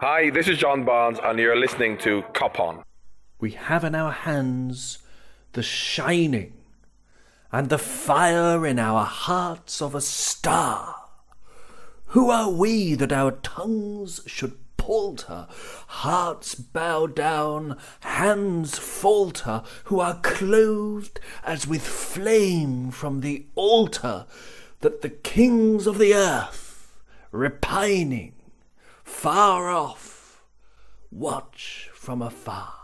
Hi, this is John Barnes, and you're listening to Cop On. We have in our hands the shining and the fire in our hearts of a star. Who are we that our tongues should palter, hearts bow down, hands falter, who are clothed as with flame from the altar, that the kings of the earth, repining, far off, watch from afar.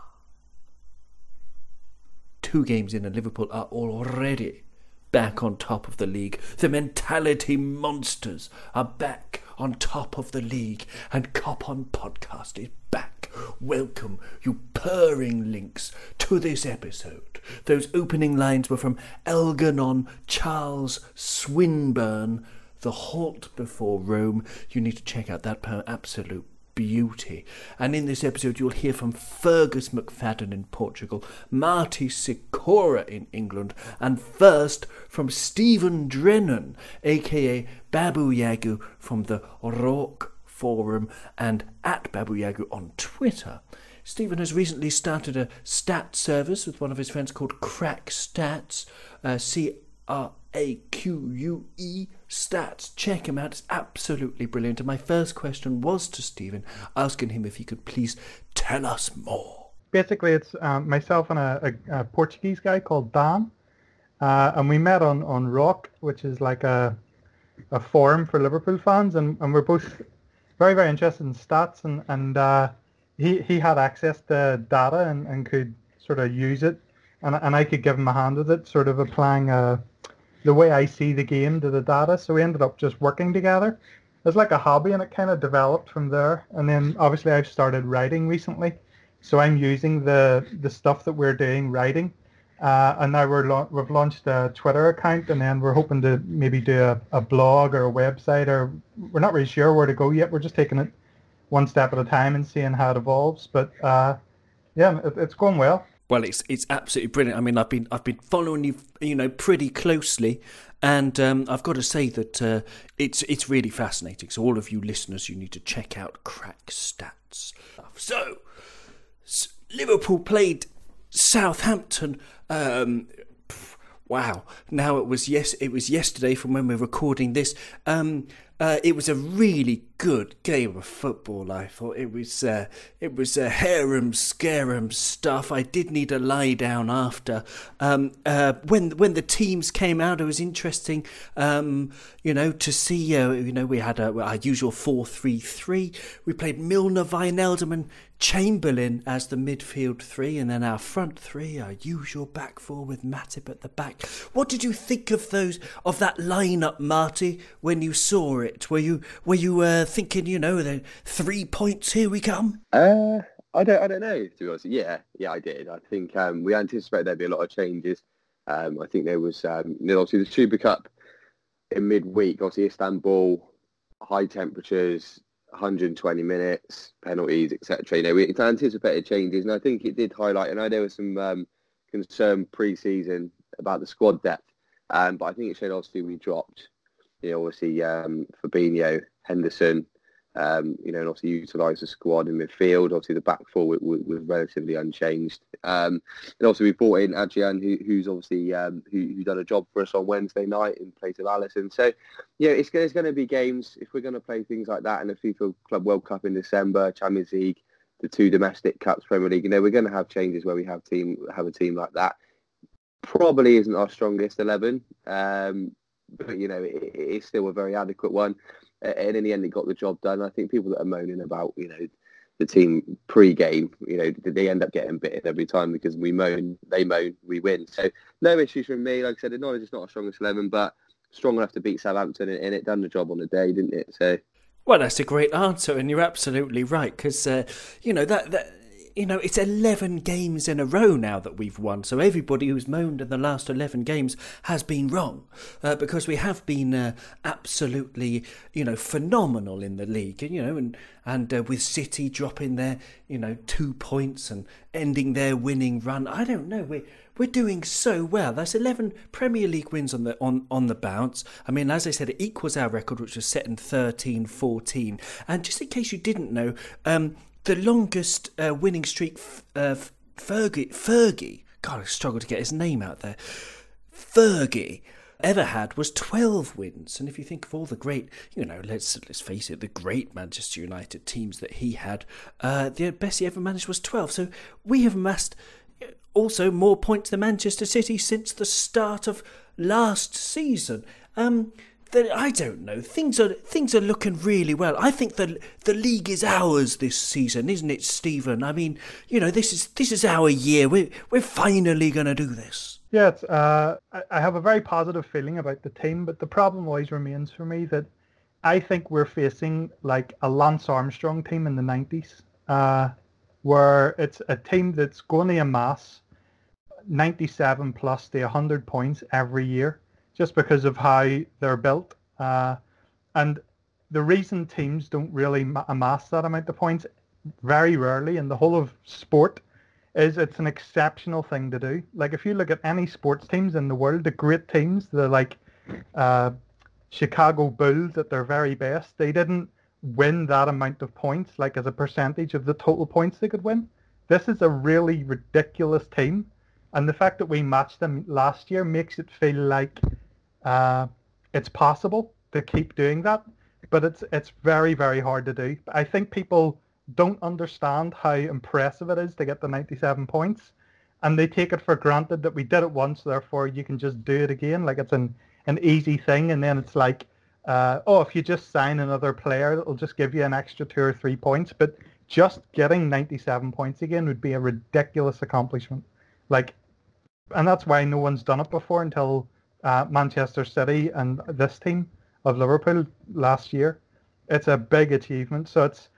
Two games in, and Liverpool are already back on top of the league. The mentality monsters are back on top of the league, and Cop On Podcast is back. Welcome, you purring links, to this episode. Those opening lines were from Algernon Charles Swinburne the Halt Before Rome. You need to check out that poem, absolute beauty. And in this episode, you'll hear from Fergus McFadden in Portugal, Marty Sikora in England, and first from Stephen Drennan, aka Babu Yagu from the RAWK Forum and at Babu Yagu on Twitter. Stephen has recently started a stat service with one of his friends called Craque Stats, uh, C R A Q U E stats. Check him out. It's absolutely brilliant. And my first question was to Stephen, asking him if he could please tell us more. Basically, it's um, myself and a, a, a, Portuguese guy called Dan. Uh, and we met on, on RAWK, which is like a, a forum for Liverpool fans. And, and we're both very, very interested in stats. And, and uh, he, he had access to data and, and could sort of use it. And, and I could give him a hand with it, sort of applying a the way I see the game to the data. So we ended up just working together. It's like a hobby and it kind of developed from there. And then obviously I've started writing recently. So I'm using the, the stuff that we're doing writing. Uh, and now we're la- we've launched a Twitter account and then we're hoping to maybe do a, a blog or a website or we're not really sure where to go yet. We're just taking it one step at a time and seeing how it evolves. But uh, yeah, it, it's going well. Well, it's it's absolutely brilliant. I mean, I've been I've been following you, you know, pretty closely, and um, I've got to say that uh, it's it's really fascinating. So, all of you listeners, you need to check out Craque Stats. So, Liverpool played Southampton. Um, wow! Now it was yes, it was yesterday from when we're recording this. Um, uh, it was a really good game of football. I thought it was uh, it was a harem scarum stuff. I did need a lie down after. Um, uh, when when the teams came out, it was interesting. Um, you know to see. Uh, you know we had a, our usual four three three. We played Milner, Wijnaldum, and Chamberlain as the midfield three, and then our front three, our usual back four with Matip at the back. What did you think of those of that lineup, Marty, when you saw it? Were you were you uh, thinking, you know, the three points here we come? Uh, I don't I don't know to be honest. Yeah, yeah, I did. I think um, we anticipated there'd be a lot of changes. Um, I think there was um, obviously the Super Cup in midweek, obviously Istanbul, high temperatures, 120 minutes, penalties, etc. You know, we anticipated changes, and I think it did highlight. I know there was some um, concern pre-season about the squad depth, um, but I think it showed obviously we dropped. You know, obviously um, Fabinho, Henderson, um, you know, and obviously utilise the squad in midfield. Obviously, the back four was, was relatively unchanged. Um, and also, we brought in Adrian, who, who's obviously um, who, who done a job for us on Wednesday night in place of Alisson. So, yeah, it's there's going to be games if we're going to play things like that in the FIFA Club World Cup in December, Champions League, the two domestic cups, Premier League. You know, we're going to have changes where we have team have a team like that. Probably isn't our strongest eleven, um, but you know, it, it's still a very adequate one and in the end, it got the job done. I think people that are moaning about, you know, the team pre-game, you know, they end up getting bitten every time because we moan, they moan, we win. So no issues from me. Like I said, the knowledge is not a strongest eleven, but strong enough to beat Southampton, and it done the job on the day, didn't it? So. Well, that's a great answer, and you're absolutely right because uh, you know that that you know, it's 11 games in a row now that we've won. So everybody who's moaned in the last 11 games has been wrong uh, because we have been uh, absolutely, you know, phenomenal in the league. And, You know, and and uh, with City dropping their, you know, two points and ending their winning run. I don't know. We're, we're doing so well. That's 11 Premier League wins on the on, on the bounce. I mean, as I said, it equals our record, which was set in 13 14. And just in case you didn't know, um, the longest uh, winning streak, uh, Fergie, Fergie, God, I struggle to get his name out there. Fergie ever had was 12 wins. And if you think of all the great, you know, let's let's face it, the great Manchester United teams that he had, uh, the best he ever managed was 12. So we have amassed also more points than Manchester City since the start of last season. Um, I don't know. Things are things are looking really well. I think the the league is ours this season, isn't it, Stephen? I mean, you know, this is this is our year. We're we're finally going to do this. Yeah, uh, I have a very positive feeling about the team, but the problem always remains for me that I think we're facing like a Lance Armstrong team in the '90s, uh, where it's a team that's going to amass 97 plus to 100 points every year just because of how they're built. Uh, and the reason teams don't really amass that amount of points very rarely in the whole of sport is it's an exceptional thing to do. Like if you look at any sports teams in the world, the great teams, the like uh, Chicago Bulls at their very best, they didn't win that amount of points like as a percentage of the total points they could win. This is a really ridiculous team and the fact that we matched them last year makes it feel like uh, it's possible to keep doing that, but it's it's very very hard to do. I think people don't understand how impressive it is to get the 97 points, and they take it for granted that we did it once, therefore you can just do it again, like it's an an easy thing, and then it's like, uh, oh, if you just sign another player, it'll just give you an extra two or three points, but just getting 97 points again would be a ridiculous accomplishment. Like and that's why no one's done it before until uh, Manchester City and this team of Liverpool last year. It's a big achievement. So it's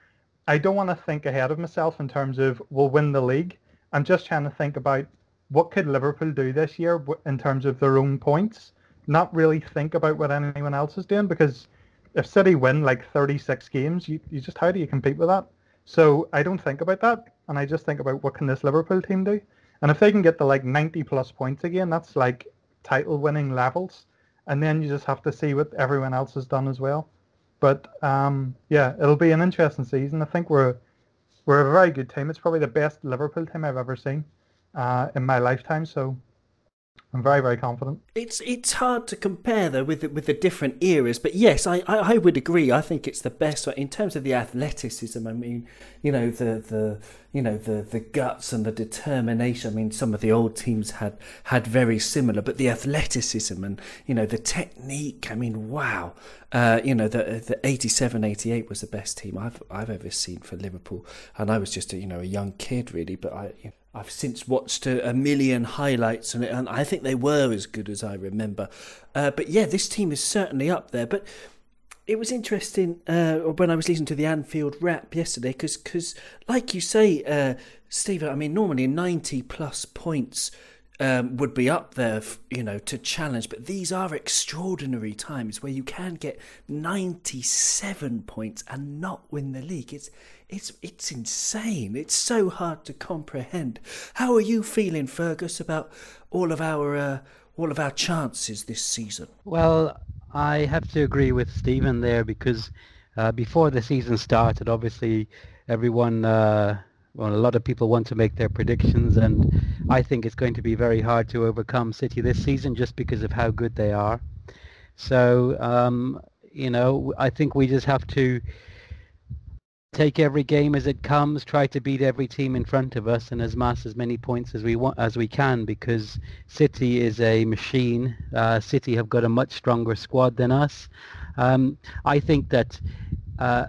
I don't want to think ahead of myself in terms of we'll win the league. I'm just trying to think about what could Liverpool do this year in terms of their own points. Not really think about what anyone else is doing because if City win like 36 games, you, you just how do you compete with that? So I don't think about that, and I just think about what can this Liverpool team do. And if they can get the like 90 plus points again, that's like title winning levels. And then you just have to see what everyone else has done as well. But um, yeah, it'll be an interesting season. I think we're we're a very good team. It's probably the best Liverpool team I've ever seen uh, in my lifetime. So I'm very, very confident. It's it's hard to compare though with the, with the different eras, but yes, I, I, I, would agree. I think it's the best in terms of the athleticism. I mean, you know the the you know the the guts and the determination. I mean, some of the old teams had had very similar, but the athleticism and you know the technique. I mean, wow. Uh, you know the the 87, 88 was the best team I've I've ever seen for Liverpool, and I was just a you know a young kid really, but I. You know, I've since watched a, a million highlights and, and I think they were as good as I remember. Uh, but yeah, this team is certainly up there. But it was interesting uh, when I was listening to the Anfield Wrap yesterday because, cause, like you say, uh, Stephen, I mean, normally 90 plus points um, would be up there, you know, to challenge. But these are extraordinary times where you can get 97 points and not win the league. It's it's it's insane. It's so hard to comprehend. How are you feeling, Fergus, about all of our uh, all of our chances this season? Well, I have to agree with Stephen there because uh, before the season started, obviously everyone. Uh, well, a lot of people want to make their predictions, and I think it's going to be very hard to overcome City this season just because of how good they are. So, um, you know, I think we just have to take every game as it comes, try to beat every team in front of us, and as amass as many points as we want as we can. Because City is a machine. Uh, City have got a much stronger squad than us. Um, I think that. Uh,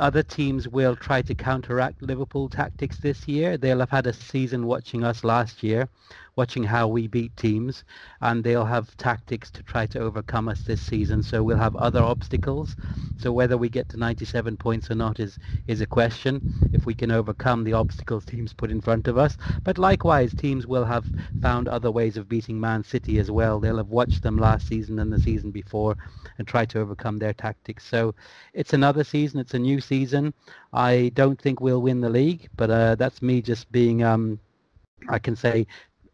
other teams will try to counteract Liverpool tactics this year. They'll have had a season watching us last year watching how we beat teams, and they'll have tactics to try to overcome us this season. So we'll have other obstacles. So whether we get to 97 points or not is is a question. If we can overcome the obstacles teams put in front of us, but likewise, teams will have found other ways of beating Man City as well. They'll have watched them last season and the season before, and try to overcome their tactics. So it's another season. It's a new season. I don't think we'll win the league, but uh, that's me just being, um, I can say,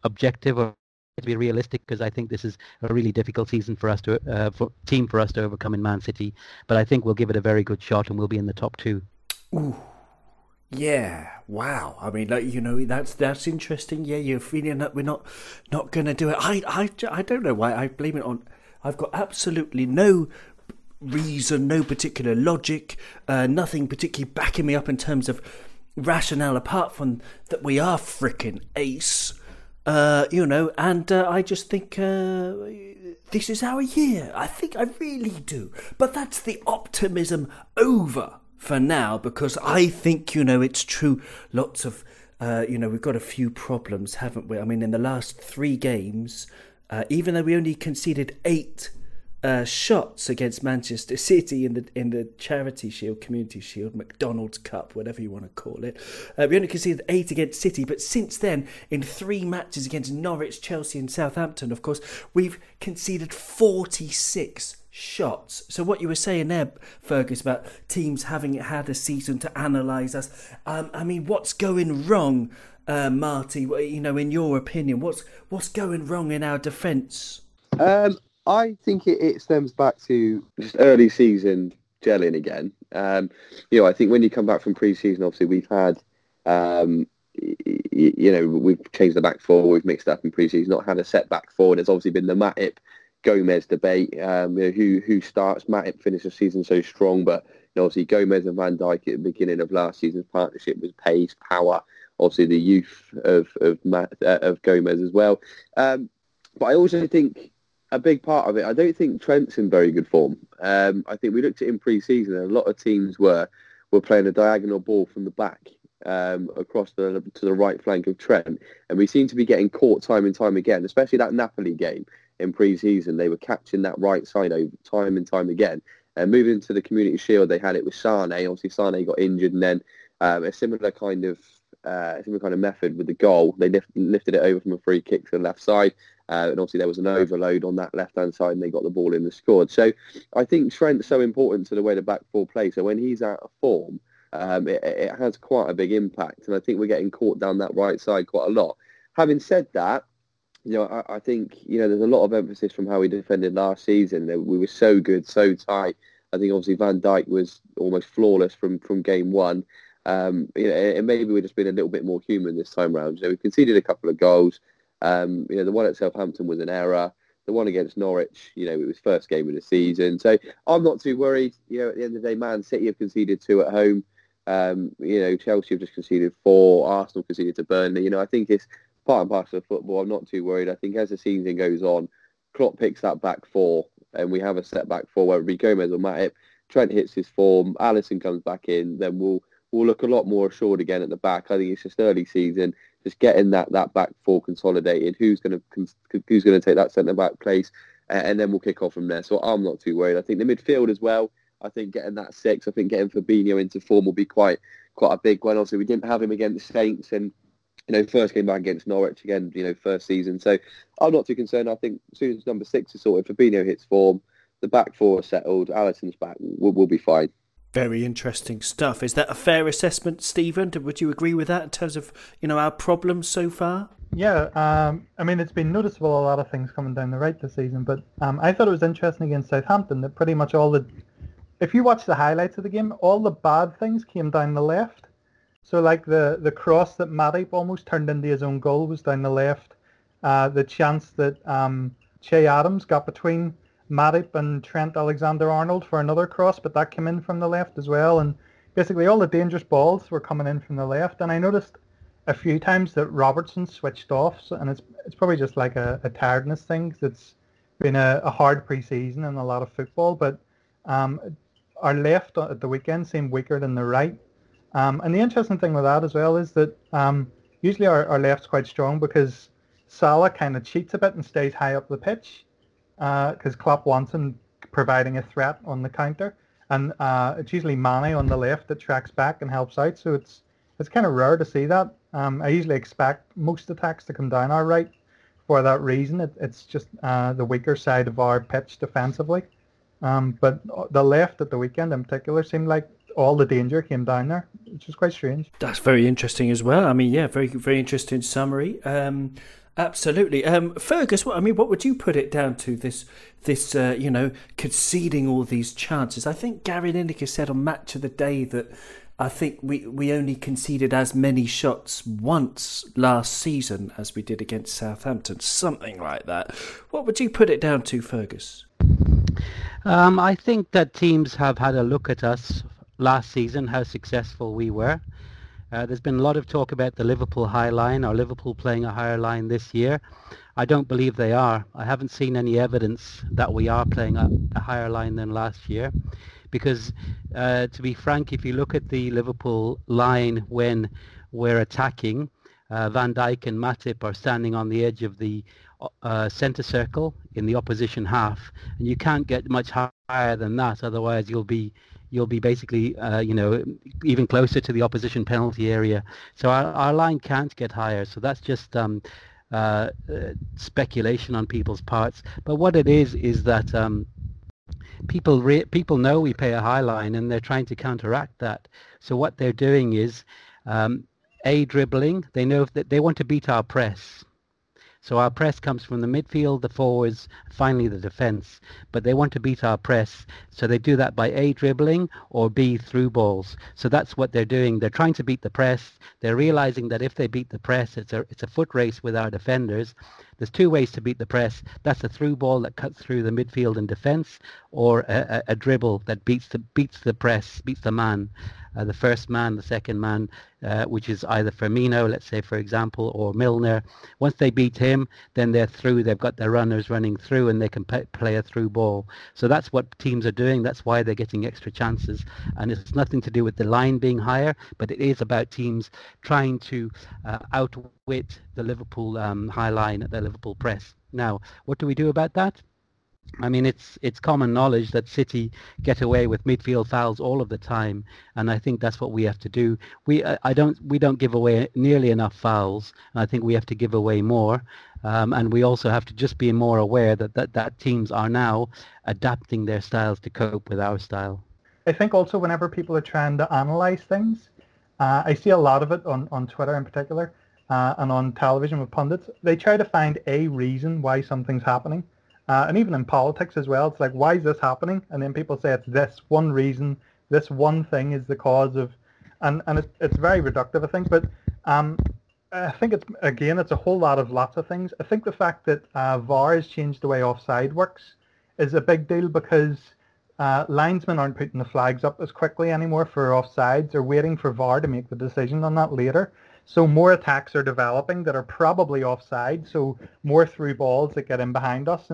objective or to be realistic because I think this is a really difficult season for us to uh, for team for us to overcome in Man City. But I think we'll give it a very good shot and we'll be in the top two. Ooh. Yeah, wow. I mean, like you know, that's that's interesting. Yeah, you're feeling that we're not not going to do it. I, I I don't know why I blame it on. I've got absolutely no reason, no particular logic, uh, nothing particularly backing me up in terms of rationale apart from that we are freaking ace. Uh, you know, and uh, I just think uh, this is our year. I think I really do. But that's the optimism over for now because I think, you know, it's true. Lots of, uh, you know, we've got a few problems, haven't we? I mean, in the last three games, uh, even though we only conceded eight uh, shots against Manchester City in the in the Charity Shield, Community Shield, McDonald's Cup, whatever you want to call it. Uh, we only conceded eight against City, but since then, in three matches against Norwich, Chelsea, and Southampton, of course, we've conceded forty six shots. So what you were saying there, Fergus, about teams having had a season to analyse us. Um, I mean, what's going wrong, uh, Marty? You know, in your opinion, what's what's going wrong in our defence? Um, I think it, it stems back to just early season gelling again. Um, you know, I think when you come back from pre-season, obviously we've had, um, y- you know, we've changed the back four, we've mixed up in pre-season, not had a set back four, and it's obviously been the Matip Gomez debate. Um, you know, who who starts? Matip finished the season so strong, but you know, obviously Gomez and Van Dijk at the beginning of last season's partnership was pace, power. Obviously, the youth of of Matt, uh, of Gomez as well. Um, but I also think a big part of it. I don't think Trent's in very good form. Um, I think we looked at him pre-season, and a lot of teams were were playing a diagonal ball from the back um, across the to the right flank of Trent, and we seem to be getting caught time and time again. Especially that Napoli game in pre-season, they were catching that right side over time and time again. And moving into the Community Shield, they had it with Sane. Obviously, Sane got injured, and then um, a similar kind of uh, similar kind of method with the goal. They lift, lifted it over from a free kick to the left side. Uh, and obviously there was an overload on that left-hand side and they got the ball in and scored. So I think Trent's so important to the way the back four play. So when he's out of form, um, it, it, has quite a big impact. And I think we're getting caught down that right side quite a lot. Having said that, you know, I, I think, you know, there's a lot of emphasis from how we defended last season. We were so good, so tight. I think obviously Van Dijk was almost flawless from, from game one. Um, you know, and maybe we've just been a little bit more human this time around. You know, we conceded a couple of goals. Um, you know, the one at Southampton was an error. The one against Norwich, you know, it was first game of the season. So I'm not too worried. You know, at the end of the day, Man City have conceded two at home. Um, you know, Chelsea have just conceded four. Arsenal conceded to Burnley. You know, I think it's part and parcel of football. I'm not too worried. I think as the season goes on, Klopp picks that back four, and we have a set back four, whether it be Gomez or Matip. Trent hits his form. Alisson comes back in. Then we'll we'll look a lot more assured again at the back. I think it's just early season just getting that that back four consolidated. Who's going to who's going to take that centre back place, and then we'll kick off from there. So I'm not too worried. I think the midfield as well. I think getting that six. I think getting Fabinho into form will be quite quite a big one. Also, we didn't have him against Saints, and you know, first came back against Norwich again. You know, first season. So I'm not too concerned. I think as soon as number six is sorted, Fabinho hits form, the back four are settled. Alisson's back. We'll, we'll be fine. Very interesting stuff. Is that a fair assessment, Stephen? Would you agree with that in terms of you know our problems so far? Yeah, um, I mean it's been noticeable a lot of things coming down the right this season, but um, I thought it was interesting against Southampton that pretty much all the, if you watch the highlights of the game, all the bad things came down the left. So like the the cross that Matip almost turned into his own goal was down the left. Uh, the chance that um, Che Adams got between Matip and Trent Alexander-Arnold for another cross, but that came in from the left as well. And basically all the dangerous balls were coming in from the left. And I noticed a few times that Robertson switched off, and it's it's probably just like a, a tiredness thing. Cause it's been a, a hard pre-season and a lot of football, but um, our left at the weekend seemed weaker than the right. Um, and the interesting thing with that as well is that um, usually our, our left's quite strong because Salah kind of cheats a bit and stays high up the pitch because uh, Klopp wants him providing a threat on the counter, and uh, it's usually Mane on the left that tracks back and helps out. So it's it's kind of rare to see that. Um, I usually expect most attacks to come down our right for that reason. It, it's just uh, the weaker side of our pitch defensively. Um, but the left at the weekend in particular seemed like all the danger came down there, which is quite strange. That's very interesting as well. I mean, yeah, very very interesting summary. Um, absolutely, um, Fergus. What I mean, what would you put it down to? This this uh, you know conceding all these chances. I think Gary Lineker said on Match of the Day that. I think we, we only conceded as many shots once last season as we did against Southampton, something like that. What would you put it down to, Fergus? Um, I think that teams have had a look at us last season, how successful we were. Uh, there's been a lot of talk about the Liverpool high line or Liverpool playing a higher line this year. I don't believe they are. I haven't seen any evidence that we are playing a, a higher line than last year. Because uh, to be frank, if you look at the Liverpool line when we're attacking, uh, Van Dijk and Matip are standing on the edge of the uh, centre circle in the opposition half, and you can't get much higher than that. Otherwise, you'll be you'll be basically, uh, you know, even closer to the opposition penalty area. So our, our line can't get higher. So that's just um, uh, uh, speculation on people's parts. But what it is is that um, people re- people know we pay a high line, and they're trying to counteract that. So what they're doing is um, a dribbling. They know that they want to beat our press. So our press comes from the midfield, the forwards, finally the defence. But they want to beat our press. So they do that by A, dribbling, or B, through balls. So that's what they're doing. They're trying to beat the press. They're realising that if they beat the press, it's a, it's a foot race with our defenders. There's two ways to beat the press. That's a through ball that cuts through the midfield and defence, or a, a, a dribble that beats the, beats the press, beats the man uh, the first man, the second man, uh, which is either Firmino, let's say, for example, or Milner. Once they beat him, then they're through. They've got their runners running through and they can pe- play a through ball. So that's what teams are doing. That's why they're getting extra chances. And it's nothing to do with the line being higher, but it is about teams trying to uh, outwit the Liverpool um, high line at the Liverpool press. Now, what do we do about that? I mean, it's it's common knowledge that City get away with midfield fouls all of the time, and I think that's what we have to do. We I don't we don't give away nearly enough fouls, and I think we have to give away more. Um, and we also have to just be more aware that, that that teams are now adapting their styles to cope with our style. I think also whenever people are trying to analyze things, uh, I see a lot of it on, on Twitter in particular uh, and on television with pundits. They try to find a reason why something's happening. Uh, and even in politics as well, it's like, why is this happening? And then people say it's this one reason, this one thing is the cause of, and, and it's, it's very reductive, I think. But um, I think it's, again, it's a whole lot of lots of things. I think the fact that uh, VAR has changed the way offside works is a big deal because uh, linesmen aren't putting the flags up as quickly anymore for offsides. They're waiting for VAR to make the decision on that later. So more attacks are developing that are probably offside. So more through balls that get in behind us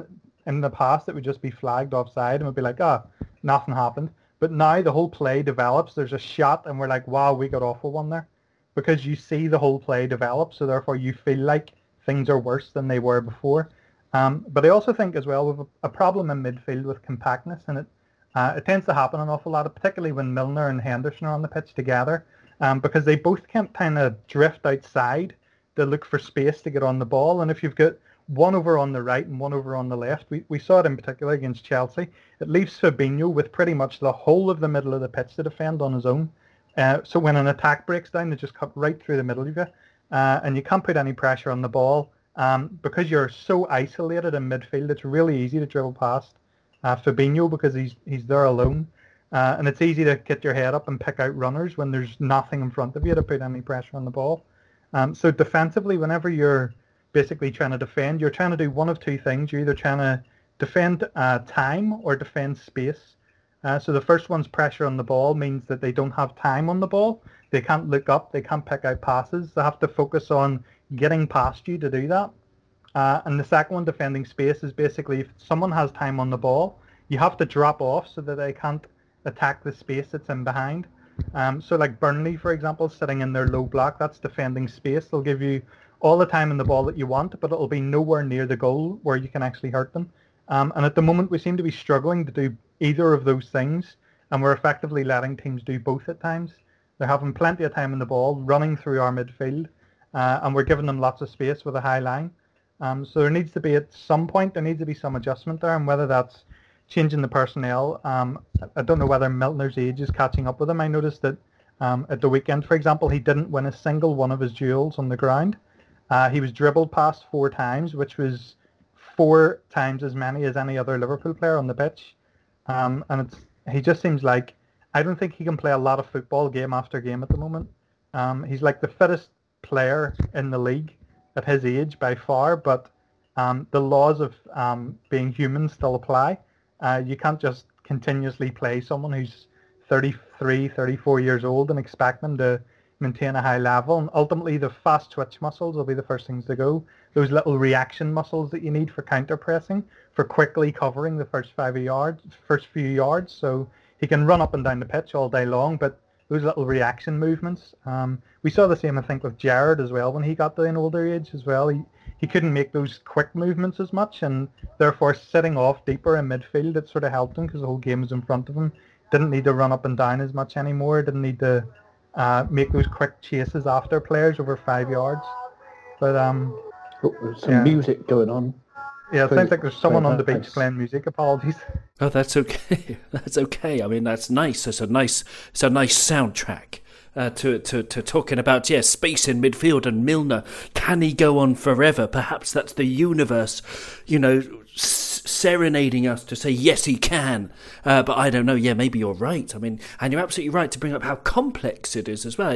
in the past it would just be flagged offside and we'd be like, ah, oh, nothing happened. But now the whole play develops. There's a shot and we're like, wow, we got awful one there. Because you see the whole play develop, so therefore you feel like things are worse than they were before. Um, but I also think as well we've a, problem in midfield with compactness, and it uh, it tends to happen an awful lot, particularly when Milner and Henderson are on the pitch together, um, because they both can kind of drift outside to look for space to get on the ball. And if you've got one over on the right and one over on the left. We, we saw it in particular against Chelsea. It leaves Fabinho with pretty much the whole of the middle of the pitch to defend on his own. Uh, so when an attack breaks down, they just cut right through the middle of you, uh, and you can't put any pressure on the ball. Um, because you're so isolated in midfield, it's really easy to dribble past uh, Fabinho because he's he's there alone. Uh, and it's easy to get your head up and pick out runners when there's nothing in front of you to put any pressure on the ball. Um, so defensively, whenever you're basically trying to defend, you're trying to do one of two things. You're either trying to defend uh, time or defend space. Uh, so the first one's pressure on the ball means that they don't have time on the ball. They can't look up. They can't pick out passes. They have to focus on getting past you to do that. Uh, and the second one, defending space, is basically if someone has time on the ball, you have to drop off so that they can't attack the space that's in behind. Um, so like Burnley, for example, sitting in their low block, that's defending space. They'll give you all the time in the ball that you want, but it'll be nowhere near the goal where you can actually hurt them. Um, and at the moment, we seem to be struggling to do either of those things, and we're effectively letting teams do both at times. They're having plenty of time in the ball, running through our midfield, uh, and we're giving them lots of space with a high line. Um, so there needs to be at some point there needs to be some adjustment there, and whether that's changing the personnel. Um, I don't know whether Milner's age is catching up with him. I noticed that um, at the weekend, for example, he didn't win a single one of his duels on the ground. Uh, he was dribbled past four times, which was four times as many as any other Liverpool player on the pitch. Um, and it's he just seems like I don't think he can play a lot of football game after game at the moment. Um, he's like the fittest player in the league at his age by far, but um, the laws of um, being human still apply. Uh, you can't just continuously play someone who's 33, 34 years old and expect them to maintain a high level. And ultimately, the fast twitch muscles will be the first things to go. Those little reaction muscles that you need for counter pressing, for quickly covering the first five yards, first few yards. So he can run up and down the pitch all day long, but those little reaction movements. Um, we saw the same, I think, with Gerrard as well when he got to an older age as well. He he couldn't make those quick movements as much, and therefore sitting off deeper in midfield, it sort of helped him because the whole game was in front of him. Didn't need to run up and down as much anymore. Didn't need to uh, make those quick chases after players over five yards. But um, oh, there's some yeah. music going on. Yeah, it sounds like there's someone on the beach playing music. Apologies. Oh, that's okay. that's okay. I mean, that's nice. It's a nice, it's a nice soundtrack uh, to, to, to talking about, yeah, space in midfield and Milner. Can he go on forever? Perhaps that's the universe, you know, serenading us to say yes he can uh, but i don't know yeah maybe you're right i mean and you're absolutely right to bring up how complex it is as well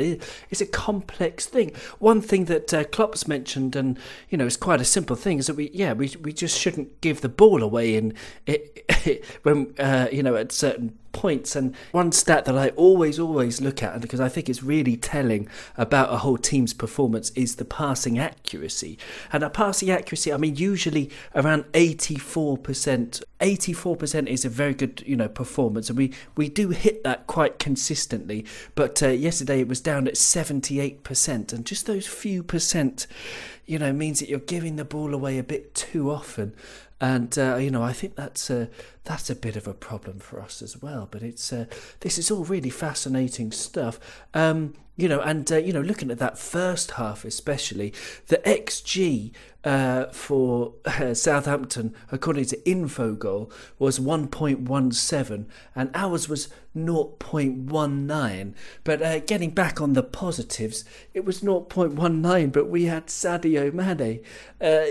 it's a complex thing one thing that uh, klopp's mentioned and you know it's quite a simple thing is that we yeah we, we just shouldn't give the ball away in it, when uh, you know at certain points. And one stat that I always, always look at, because I think it's really telling about a whole team's performance, is the passing accuracy. And a passing accuracy, I mean, usually around 84%. 84% is a very good, you know, performance, and we, we do hit that quite consistently. But uh, yesterday it was down at 78%, and just those few percent, you know, means that you're giving the ball away a bit too often and uh, you know I think that's a that's a bit of a problem for us as well. But it's uh, this is all really fascinating stuff. Um, you know, and uh, you know, looking at that first half especially, the XG uh, for Southampton, according to Infogol, was 1.17, and ours was 0.19. But uh, getting back on the positives, it was 0.19, but we had Sadio Mane uh,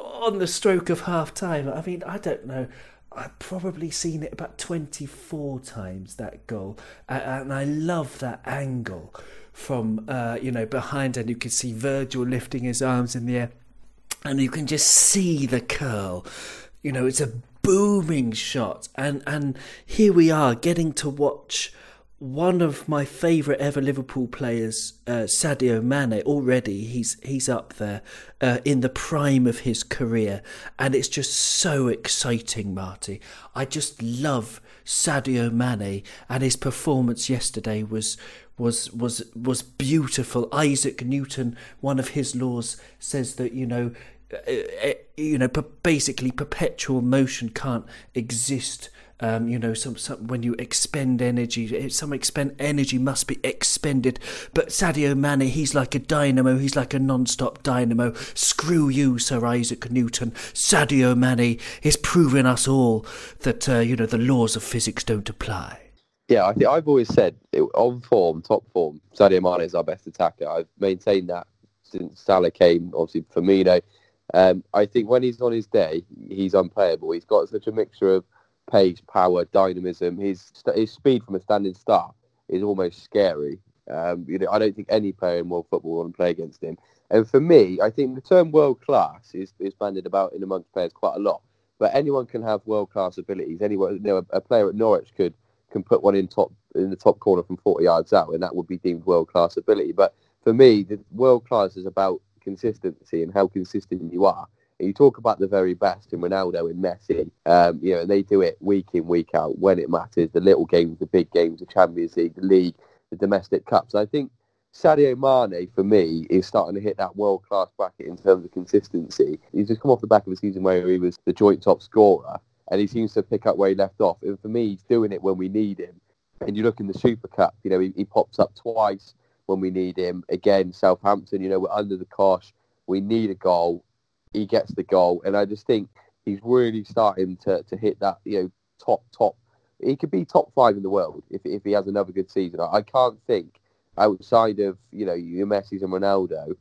on the stroke of half time. I mean, I don't know. I've probably seen it about 24 times that goal, and I love that angle from uh, you know behind, and you can see Virgil lifting his arms in the air, and you can just see the curl. You know, it's a booming shot, and and here we are getting to watch one of my favourite ever Liverpool players, uh, Sadio Mane, already he's he's up there uh, in the prime of his career, and it's just so exciting, Marty. I just love Sadio Mane, and his performance yesterday was was was was beautiful. Isaac Newton, one of his laws says that you know. Uh, uh you know, basically, perpetual motion can't exist um, you know, some, some when you expend energy, eh, some expend energy must be expended. But Sadio Mane, he's like a dynamo. He's like a non-stop dynamo. Screw you, Sir Isaac Newton. Sadio Mane is proving us all that uh, you know the laws of physics don't apply. Yeah, I think I've always said on form, top form, Sadio Mane is our best attacker. I've maintained that since Salah came. Obviously, Firmino. Um, I think when he's on his day, he's unplayable. He's got such a mixture of pace, power, dynamism. His his speed from a standing start is almost scary. Um, you know, I don't think any player in world football will want to play against him. And for me, I think the term world class is, is bandied about in amongst players quite a lot. But anyone can have world class abilities. Anyone, you know, a, a player at Norwich could can put one in top in the top corner from 40 yards out, and that would be deemed world class ability. But for me, the world class is about consistency and how consistent you are you talk about the very best in Ronaldo and Messi, um, you know, and they do it week in, week out when it matters. The little games, the big games, the Champions League, the league, the domestic cups. I think Sadio Mane, for me, is starting to hit that world-class bracket in terms of consistency. He's just come off the back of a season where he was the joint top scorer, and he seems to pick up where he left off. And for me, he's doing it when we need him. And you look in the Super Cup, you know, he, he pops up twice when we need him. Again, Southampton, you know, we're under the cosh. We need a goal. He gets the goal. And I just think he's really starting to, to hit that, you know, top, top. He could be top five in the world if, if he has another good season. I, can't think outside of, you know, your and Ronaldo,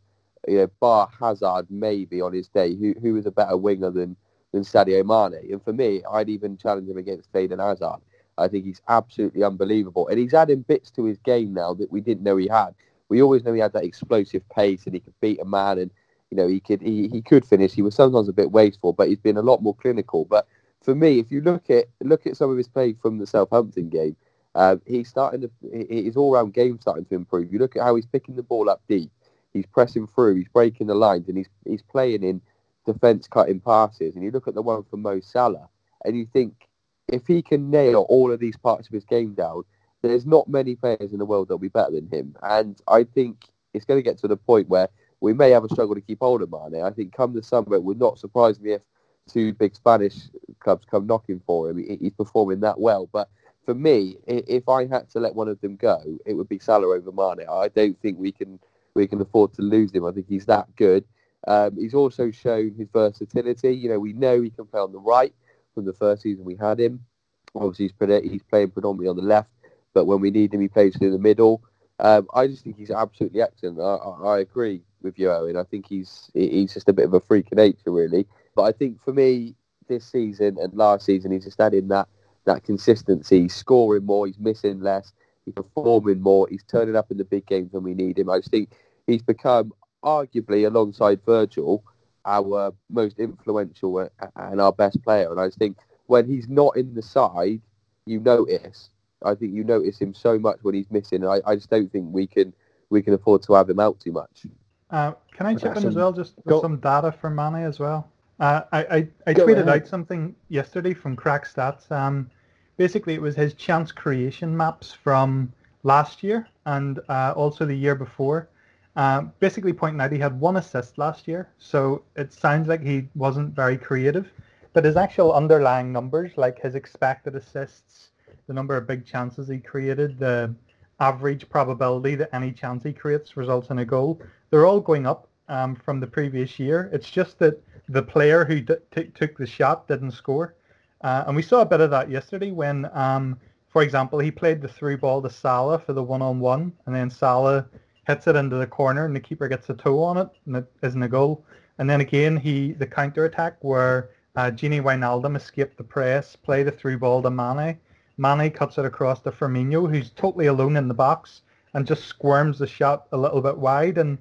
you know, bar Hazard maybe on his day, who, who is a better winger than, than Sadio Mane. And for me, I'd even challenge him against Eden Hazard. I think he's absolutely unbelievable. And he's adding bits to his game now that we didn't know he had. We always know he had that explosive pace and he could beat a man and you know he could he, he could finish. He was sometimes a bit wasteful, but he's been a lot more clinical. But for me, if you look at look at some of his play from the Southampton game, uh, he's starting to his all round game starting to improve. You look at how he's picking the ball up deep, he's pressing through, he's breaking the lines, and he's he's playing in defence cutting passes. And you look at the one from Mo Salah, and you think if he can nail all of these parts of his game down, there's not many players in the world that'll be better than him. And I think it's going to get to the point where we may have a struggle to keep hold of Mane. I think come the summer, it would not surprise me if two big Spanish clubs come knocking for him. He's performing that well. But for me, if I had to let one of them go, it would be Salah over Mane. I don't think we can we can afford to lose him. I think he's that good. Um, he's also shown his versatility. You know, we know he can play on the right from the first season we had him. Obviously, he's, he's playing predominantly on the left, but when we need him, he plays in the middle. Um, I just think he's absolutely excellent. I, I, I, agree with you, Owen. I think he's he's just a bit of a freak of nature, really. But I think for me, this season and last season, he's just adding that that consistency. He's scoring more. He's missing less. He's performing more. He's turning up in the big games when we need him. I just think he's become arguably alongside Virgil our most influential and our best player. And I think when he's not in the side, you notice. I think you notice him so much when he's missing. I, I just don't think we can we can afford to have him out too much. Uh, can I chip in as well, just some data for Mane as well? Uh, I, I, I tweeted ahead. out something yesterday from Craque Stats. Um, basically, it was his chance creation maps from last year and uh, also the year before. Uh, basically pointing out he had one assist last year, so it sounds like he wasn't very creative. But his actual underlying numbers, like his expected assists, the number of big chances he created, the average probability that any chance he creates results in a goal, they're all going up um, from the previous year. It's just that the player who d- t- took the shot didn't score. Uh, and we saw a bit of that yesterday when, um, for example, he played the through ball to Salah for the one-on-one, and then Salah hits it into the corner and the keeper gets a toe on it and it isn't a goal. And then again, he the counter attack where uh, Gini Wijnaldum escaped the press, played a through ball to Mane. Mane cuts it across to Firmino, who's totally alone in the box and just squirms the shot a little bit wide. And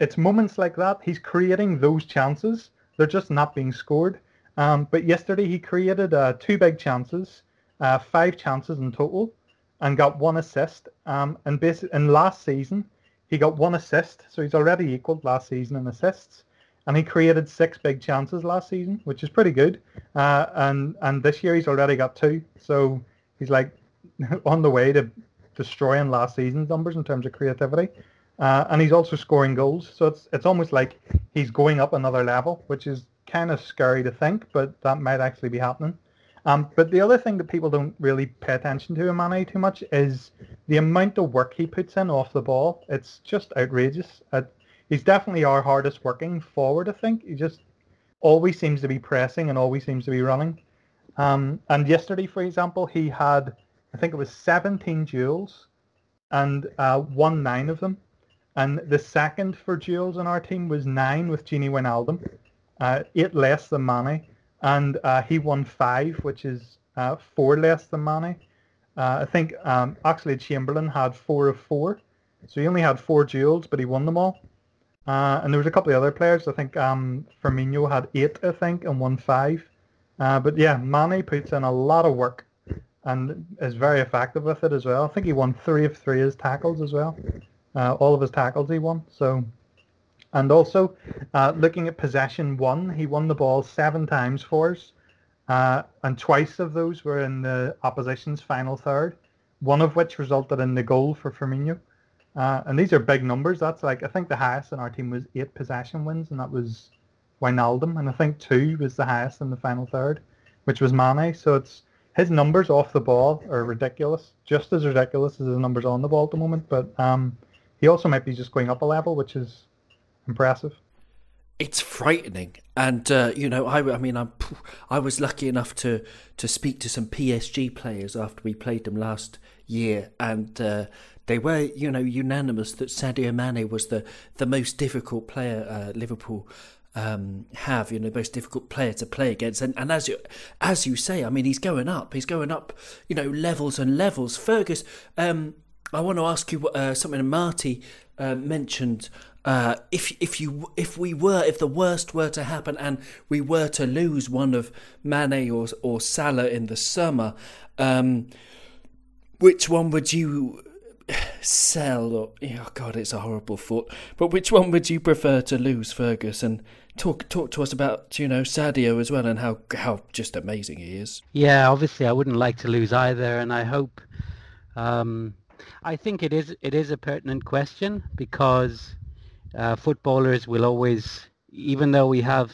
it's moments like that. He's creating those chances. They're just not being scored. Um, but yesterday he created uh, two big chances, uh, five chances in total, and got one assist. Um, and in last season, he got one assist, so he's already equaled last season in assists. And he created six big chances last season, which is pretty good. Uh, and and this year he's already got two, so he's like on the way to destroying last season's numbers in terms of creativity. Uh, and he's also scoring goals, so it's it's almost like he's going up another level, which is kind of scary to think, but that might actually be happening. Um, but the other thing that people don't really pay attention to in Mane too much is the amount of work he puts in off the ball. It's just outrageous. Uh, he's definitely our hardest working forward, I think. He just always seems to be pressing and always seems to be running. Um, and yesterday, for example, he had, I think it was 17 duels and uh, won nine of them. And the second for duels in our team was nine with Gini Wijnaldum, uh, eight less than Mane and uh, he won five, which is uh, four less than Mane. Uh, I think um, Oxlade-Chamberlain had four of four, so he only had four duels, but he won them all. Uh, and there was a couple of other players. I think um, Firmino had eight, I think, and won five. Uh, but yeah, Mane puts in a lot of work and is very effective with it as well. I think he won three of three his tackles as well. Uh, all of his tackles he won. So and also, uh, looking at possession one, he won the ball seven times for us, uh, and twice of those were in the opposition's final third, one of which resulted in the goal for Firmino. Uh, and these are big numbers. That's like I think the highest in our team was eight possession wins, and that was Wijnaldum, and I think two was the highest in the final third, which was Mane. So it's his numbers off the ball are ridiculous, just as ridiculous as his numbers on the ball at the moment. But um, he also might be just going up a level, which is impressive. It's frightening, and uh, you know, I, I mean, I'm, I was lucky enough to to speak to some PSG players after we played them last year, and uh, they were, you know, unanimous that Sadio Mane was the the most difficult player uh, Liverpool um, have, you know, the most difficult player to play against. And, and as you as you say, I mean, he's going up. He's going up, you know, levels and levels. Fergus, um, I want to ask you uh, something Marty uh, mentioned. Uh, if if you if we were if the worst were to happen and we were to lose one of Mane or or Salah in the summer, um, which one would you sell? Or, oh God, it's a horrible thought. But which one would you prefer to lose, Fergus? And talk talk to us about you know Sadio as well and how how just amazing he is. Yeah, obviously I wouldn't like to lose either, and I hope. Um, I think it is it is a pertinent question because uh, footballers will always, even though we have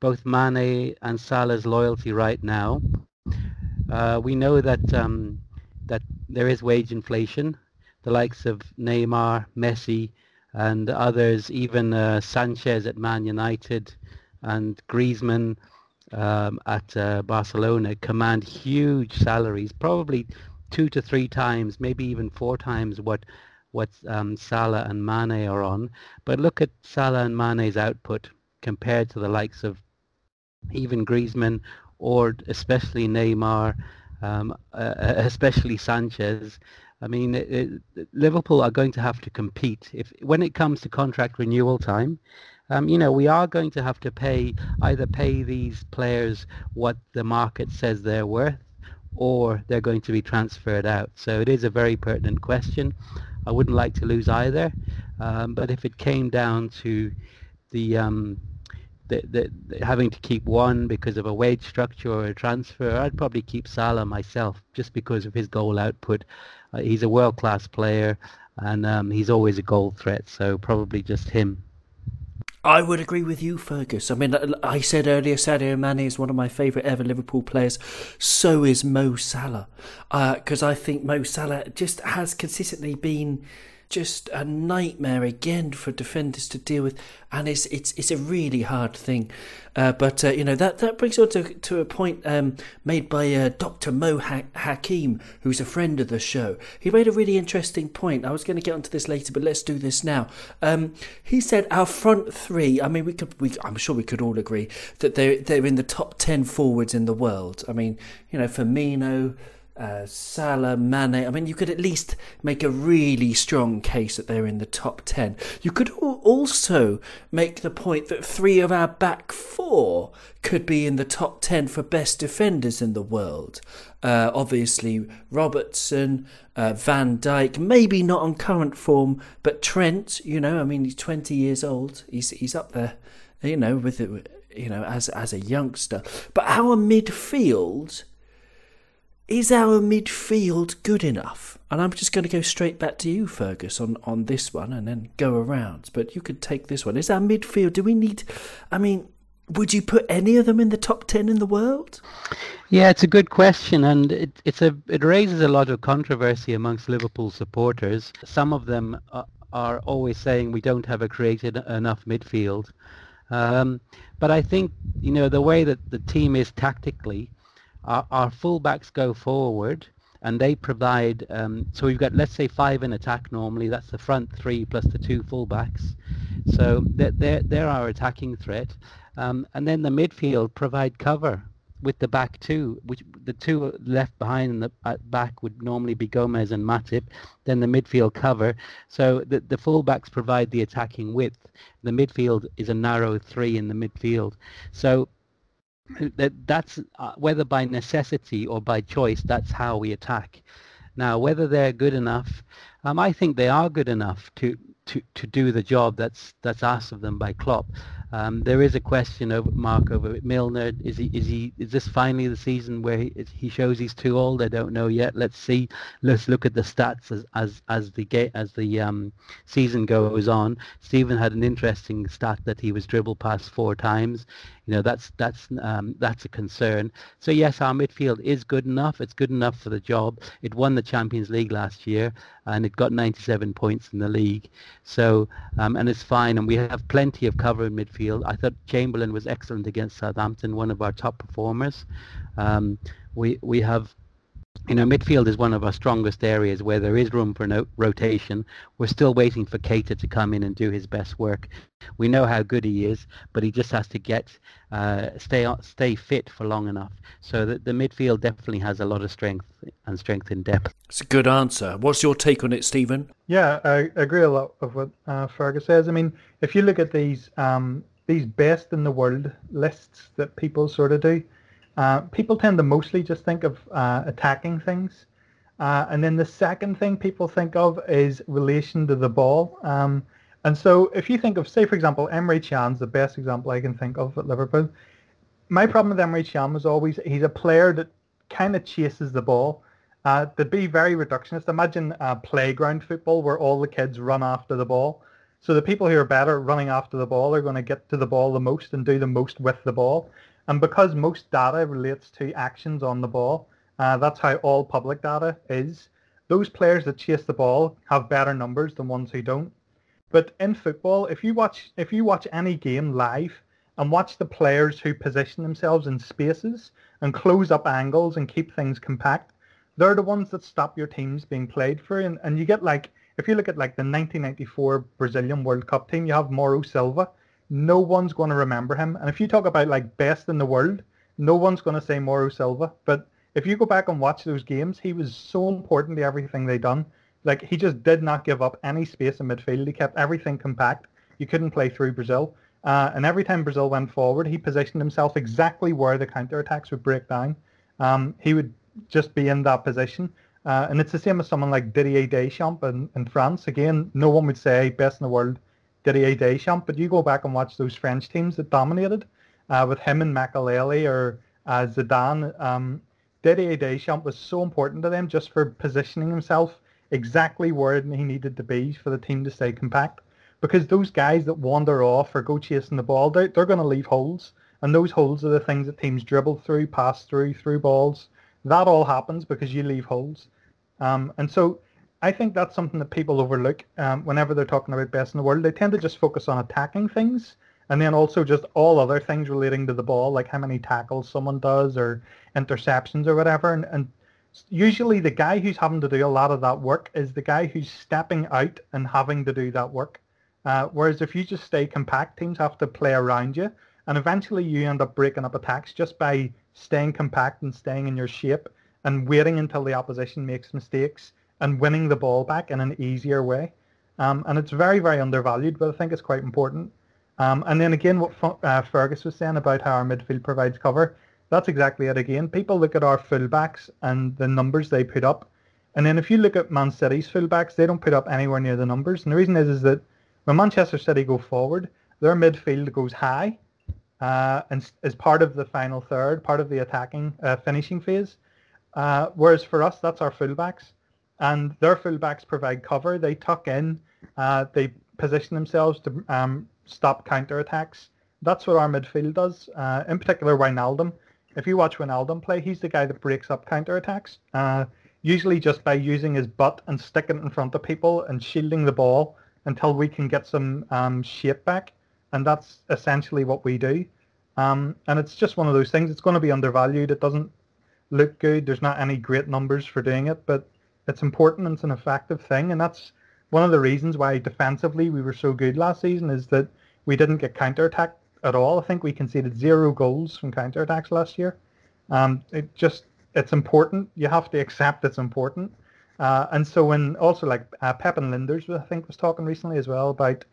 both Mane and Salah's loyalty right now, uh, we know that um, that there is wage inflation. The likes of Neymar, Messi, and others, even uh, Sanchez at Man United and Griezmann um, at uh, Barcelona, command huge salaries, probably two to three times, maybe even four times what what um, Salah and Mane are on. But look at Salah and Mane's output compared to the likes of even Griezmann or especially Neymar, um, uh, especially Sanchez. I mean, it, it, Liverpool are going to have to compete if when it comes to contract renewal time. Um, you know, we are going to have to pay either pay these players what the market says they're worth, or they're going to be transferred out. So it is a very pertinent question. I wouldn't like to lose either, um, but if it came down to the, um, the, the, the, having to keep one because of a wage structure or a transfer, I'd probably keep Salah myself just because of his goal output. Uh, he's a world-class player and um, he's always a goal threat, so probably just him. I would agree with you, Fergus. I mean, I said earlier Sadio Mane is one of my favourite ever Liverpool players. So is Mo Salah, because uh, I think Mo Salah just has consistently been just a nightmare again for defenders to deal with, and it's it's it's a really hard thing. Uh, but uh, you know that that brings us to to a point um, made by uh, Dr. Mo ha- Hakim, who's a friend of the show. He made a really interesting point. I was going to get onto this later, but let's do this now. Um, he said our front three. I mean, we could. We, I'm sure we could all agree that they're they're in the top ten forwards in the world. I mean, you know, Firmino uh, Salah, Mane. I mean, you could at least make a really strong case that they're in the top 10. You could also make the point that three of our back four could be in the top 10 for best defenders in the world. Uh, obviously, Robertson, uh, Van Dijk, maybe not on current form, but Trent, you know, I mean, he's 20 years old. He's, he's up there, you know, with it, you know, as, as a youngster. But our midfield is our midfield good enough? And I'm just going to go straight back to you, Fergus, on, on this one and then go around. But you could take this one. Is our midfield, do we need, I mean, would you put any of them in the top 10 in the world? Yeah, it's a good question. And it, it's a, it raises a lot of controversy amongst Liverpool supporters. Some of them are, are always saying we don't have a created enough midfield. Um, but I think, you know, the way that the team is tactically, our, our fullbacks go forward and they provide, um, so we've got, let's say, five in attack normally. That's the front three plus the two fullbacks. So they're, they're, they're our attacking threat. Um, and then the midfield provide cover with the back two, which the two left behind in the back would normally be Gomez and Matip, then the midfield cover. So the, the fullbacks provide the attacking width. The midfield is a narrow three in the midfield. So that that's uh, whether by necessity or by choice that's how we attack now whether they're good enough um, I think they are good enough to, to, to do the job that's that's asked of them by Klopp Um, there is a question over Mark over Milner. Is he is he is this finally the season where he, he shows he's too old? I don't know yet. Let's see. Let's look at the stats as as as the as the um, season goes on. Stephen had an interesting stat that he was dribbled past four times. You know that's that's um, that's a concern. So yes, our midfield is good enough. It's good enough for the job. It won the Champions League last year and it got 97 points in the league. So um, and it's fine, and we have plenty of cover in midfield. I thought Chamberlain was excellent against Southampton, one of our top performers. Um, we we have you know, midfield is one of our strongest areas where there is room for no rotation. We're still waiting for Keita to come in and do his best work. We know how good he is, but he just has to get uh, stay stay fit for long enough. So that the midfield definitely has a lot of strength and strength in depth. It's a good answer. What's your take on it, Stephen? Yeah, I agree a lot of what uh, Fergus says. I mean, if you look at these um, these best in the world lists that people sort of do, uh, people tend to mostly just think of uh, attacking things. Uh, and then the second thing people think of is relation to the ball. Um, and so if you think of, say, for example, Emre Can's the best example I can think of at Liverpool. My problem with Emre Can was always he's a player that kind of chases the ball. Uh, to be very reductionist, imagine uh, playground football where all the kids run after the ball. So the people who are better running after the ball are going to get to the ball the most and do the most with the ball. And because most data relates to actions on the ball, uh, that's how all public data is. Those players that chase the ball have better numbers than ones who don't. But in football, if you watch if you watch any game live and watch the players who position themselves in spaces and close up angles and keep things compact, they're the ones that stop your teams being played for. And, and you get like if you look at like the 1994 Brazilian World Cup team, you have Mauro Silva no one's going to remember him. And if you talk about like best in the world, no one's going to say Mauro Silva. But if you go back and watch those games, he was so important to everything they done. Like he just did not give up any space in midfield. He kept everything compact. You couldn't play through Brazil. Uh, and every time Brazil went forward, he positioned himself exactly where the counterattacks would break down. Um, he would just be in that position. Uh, and it's the same as someone like Didier Deschamps in, in France. Again, no one would say best in the world Didier Deschamps, but you go back and watch those French teams that dominated uh, with him and Makelele or uh, Zidane. Um, Didier Deschamps was so important to them just for positioning himself exactly where he needed to be for the team to stay compact. Because those guys that wander off or go chasing the ball, they're, they're going to leave holes. And those holes are the things that teams dribble through, pass through, through balls. That all happens because you leave holes. Um, and so I think that's something that people overlook um, whenever they're talking about best in the world. They tend to just focus on attacking things and then also just all other things relating to the ball, like how many tackles someone does or interceptions or whatever. And, and usually the guy who's having to do a lot of that work is the guy who's stepping out and having to do that work. Uh, whereas if you just stay compact, teams have to play around you. And eventually you end up breaking up attacks just by staying compact and staying in your shape and waiting until the opposition makes mistakes and winning the ball back in an easier way. Um, and it's very, very undervalued, but I think it's quite important. Um, and then again, what uh, Fergus was saying about how our midfield provides cover, that's exactly it again. People look at our fullbacks and the numbers they put up. And then if you look at Man City's fullbacks, they don't put up anywhere near the numbers. And the reason is, is that when Manchester City go forward, their midfield goes high uh, and is part of the final third, part of the attacking uh, finishing phase. Uh, whereas for us, that's our fullbacks and their fullbacks provide cover. They tuck in, uh, they position themselves to um, stop counter attacks. That's what our midfield does. Uh, in particular, Wijnaldum. If you watch Wijnaldum play, he's the guy that breaks up counter attacks. Uh, usually just by using his butt and sticking it in front of people and shielding the ball until we can get some um, shape back. And that's essentially what we do. Um, and it's just one of those things. It's going to be undervalued. It doesn't look good. There's not any great numbers for doing it, but it's important and it's an effective thing, and that's one of the reasons why defensively we were so good last season is that we didn't get counterattacked at all. I think we conceded zero goals from counterattacks last year. Um, it just it's important. You have to accept it's important. Uh, and so when also like uh, Pep and Lijnders, I think was talking recently as well about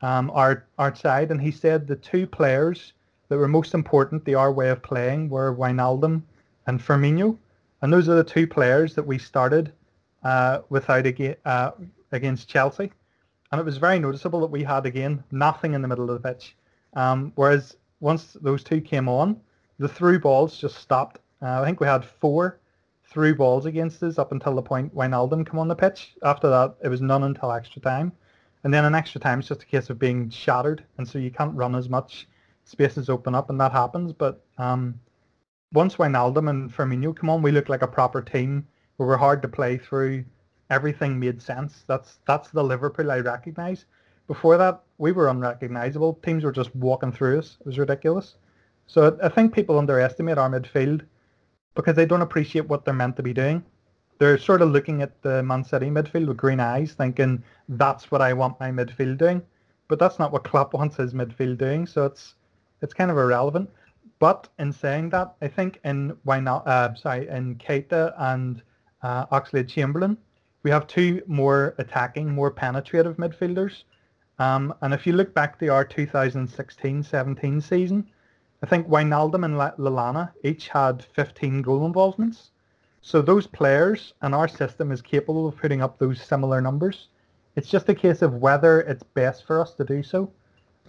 um, our our side, and he said the two players that were most important to our way of playing were Wijnaldum and Firmino, and those are the two players that we started uh, without again, uh, against Chelsea. And it was very noticeable that we had, again, nothing in the middle of the pitch. Um, whereas once those two came on, the through balls just stopped. Uh, I think we had four through balls against us up until the point when Alden came on the pitch. After that, it was none until extra time. And then in extra time, it's just a case of being shattered. And so you can't run as much. Spaces open up and that happens. But um, once Wijnaldum and Firmino come on, we look like a proper team. We were hard to play through. Everything made sense. That's that's the Liverpool I recognise. Before that, we were unrecognisable. Teams were just walking through us. It was ridiculous. So I think people underestimate our midfield because they don't appreciate what they're meant to be doing. They're sort of looking at the Man City midfield with green eyes, thinking that's what I want my midfield doing. But that's not what Klopp wants his midfield doing. So it's it's kind of irrelevant. But in saying that, I think in why not? Uh, sorry, in Keita and uh, Oxlade Chamberlain, we have two more attacking, more penetrative midfielders. Um, and if you look back to our 2016-17 season, I think Wijnaldum and Lallana each had 15 goal involvements. So those players and our system is capable of putting up those similar numbers. It's just a case of whether it's best for us to do so.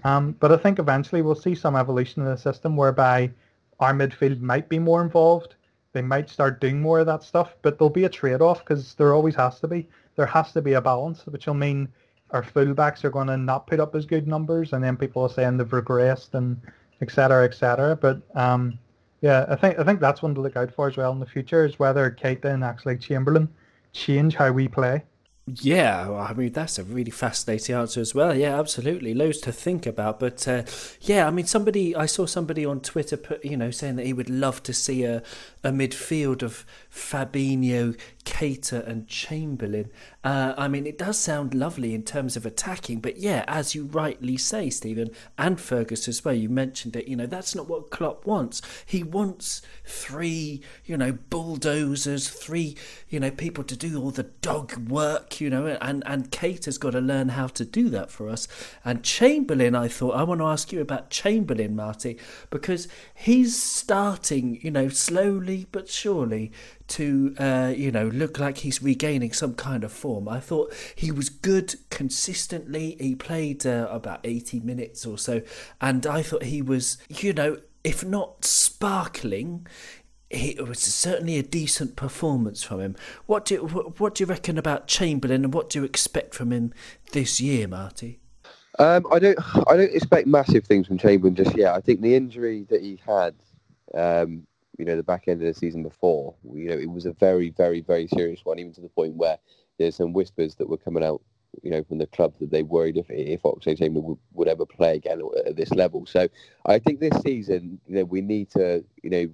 Um, but I think eventually we'll see some evolution in the system whereby our midfield might be more involved. They might start doing more of that stuff, but there'll be a trade-off because there always has to be. There has to be a balance, which will mean our fullbacks are going to not put up as good numbers, and then people are saying they've regressed and et cetera, et cetera. But um, yeah, I think I think that's one to look out for as well in the future is whether Keita and actually Chamberlain change how we play. Yeah, well, I mean that's a really fascinating answer as well. Yeah, absolutely, loads to think about. But uh, yeah, I mean somebody I saw somebody on Twitter put you know saying that he would love to see a a midfield of Fabinho, Keita, and Chamberlain. Uh, I mean, it does sound lovely in terms of attacking, but yeah, as you rightly say, Stephen, and Fergus as well, you mentioned it, you know, that's not what Klopp wants. He wants three, you know, bulldozers, three, you know, people to do all the dog work, you know, and, and Keita's got to learn how to do that for us. And Chamberlain, I thought, I want to ask you about Chamberlain, Marty, because he's starting, you know, slowly but surely to uh, you know look like he's regaining some kind of form. I thought he was good consistently. He played uh, about eighty minutes or so, and I thought he was you know if not sparkling. It was certainly a decent performance from him. What do you, what do you reckon about Chamberlain, and what do you expect from him this year, Marty? Um, I don't I don't expect massive things from Chamberlain just yet. I think the injury that he had um, you know, the back end of the season before, you know, it was a very, very, very serious one, even to the point where there's some whispers that were coming out, you know, from the club that they worried if if Chamberlain would, would ever play again at this level. So I think this season, you know, we need to, you know,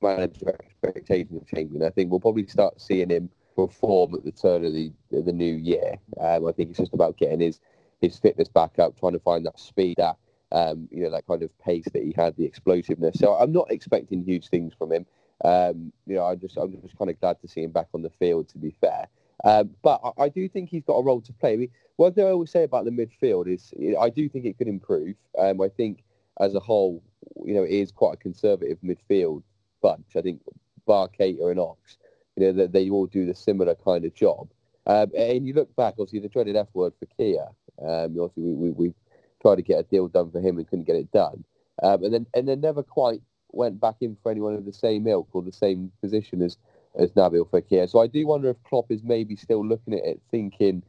manage expectations of Chamberlain. I think we'll probably start seeing him perform at the turn of the the new year. Um, I think it's just about getting his his fitness back up, trying to find that speed, that um, you know, that kind of pace that he had, the explosiveness. So I'm not expecting huge things from him. Um, you know, I just I'm just kind of glad to see him back on the field. To be fair, um, but I, I, do think he's got a role to play. I mean, one thing I always say about the midfield is I do think it could improve. Um, I think as a whole, you know, it is quite a conservative midfield bunch. I think Bar Keita and Ox, you know, they, they all do the similar kind of job. Um, and you look back, obviously, the dreaded F word for Kia. Um, obviously, we, we, we tried to get a deal done for him and couldn't get it done. Um, and then and then never quite went back in for anyone of the same ilk or the same position as as Nabil Fekir. So I do wonder if Klopp is maybe still looking at it, thinking,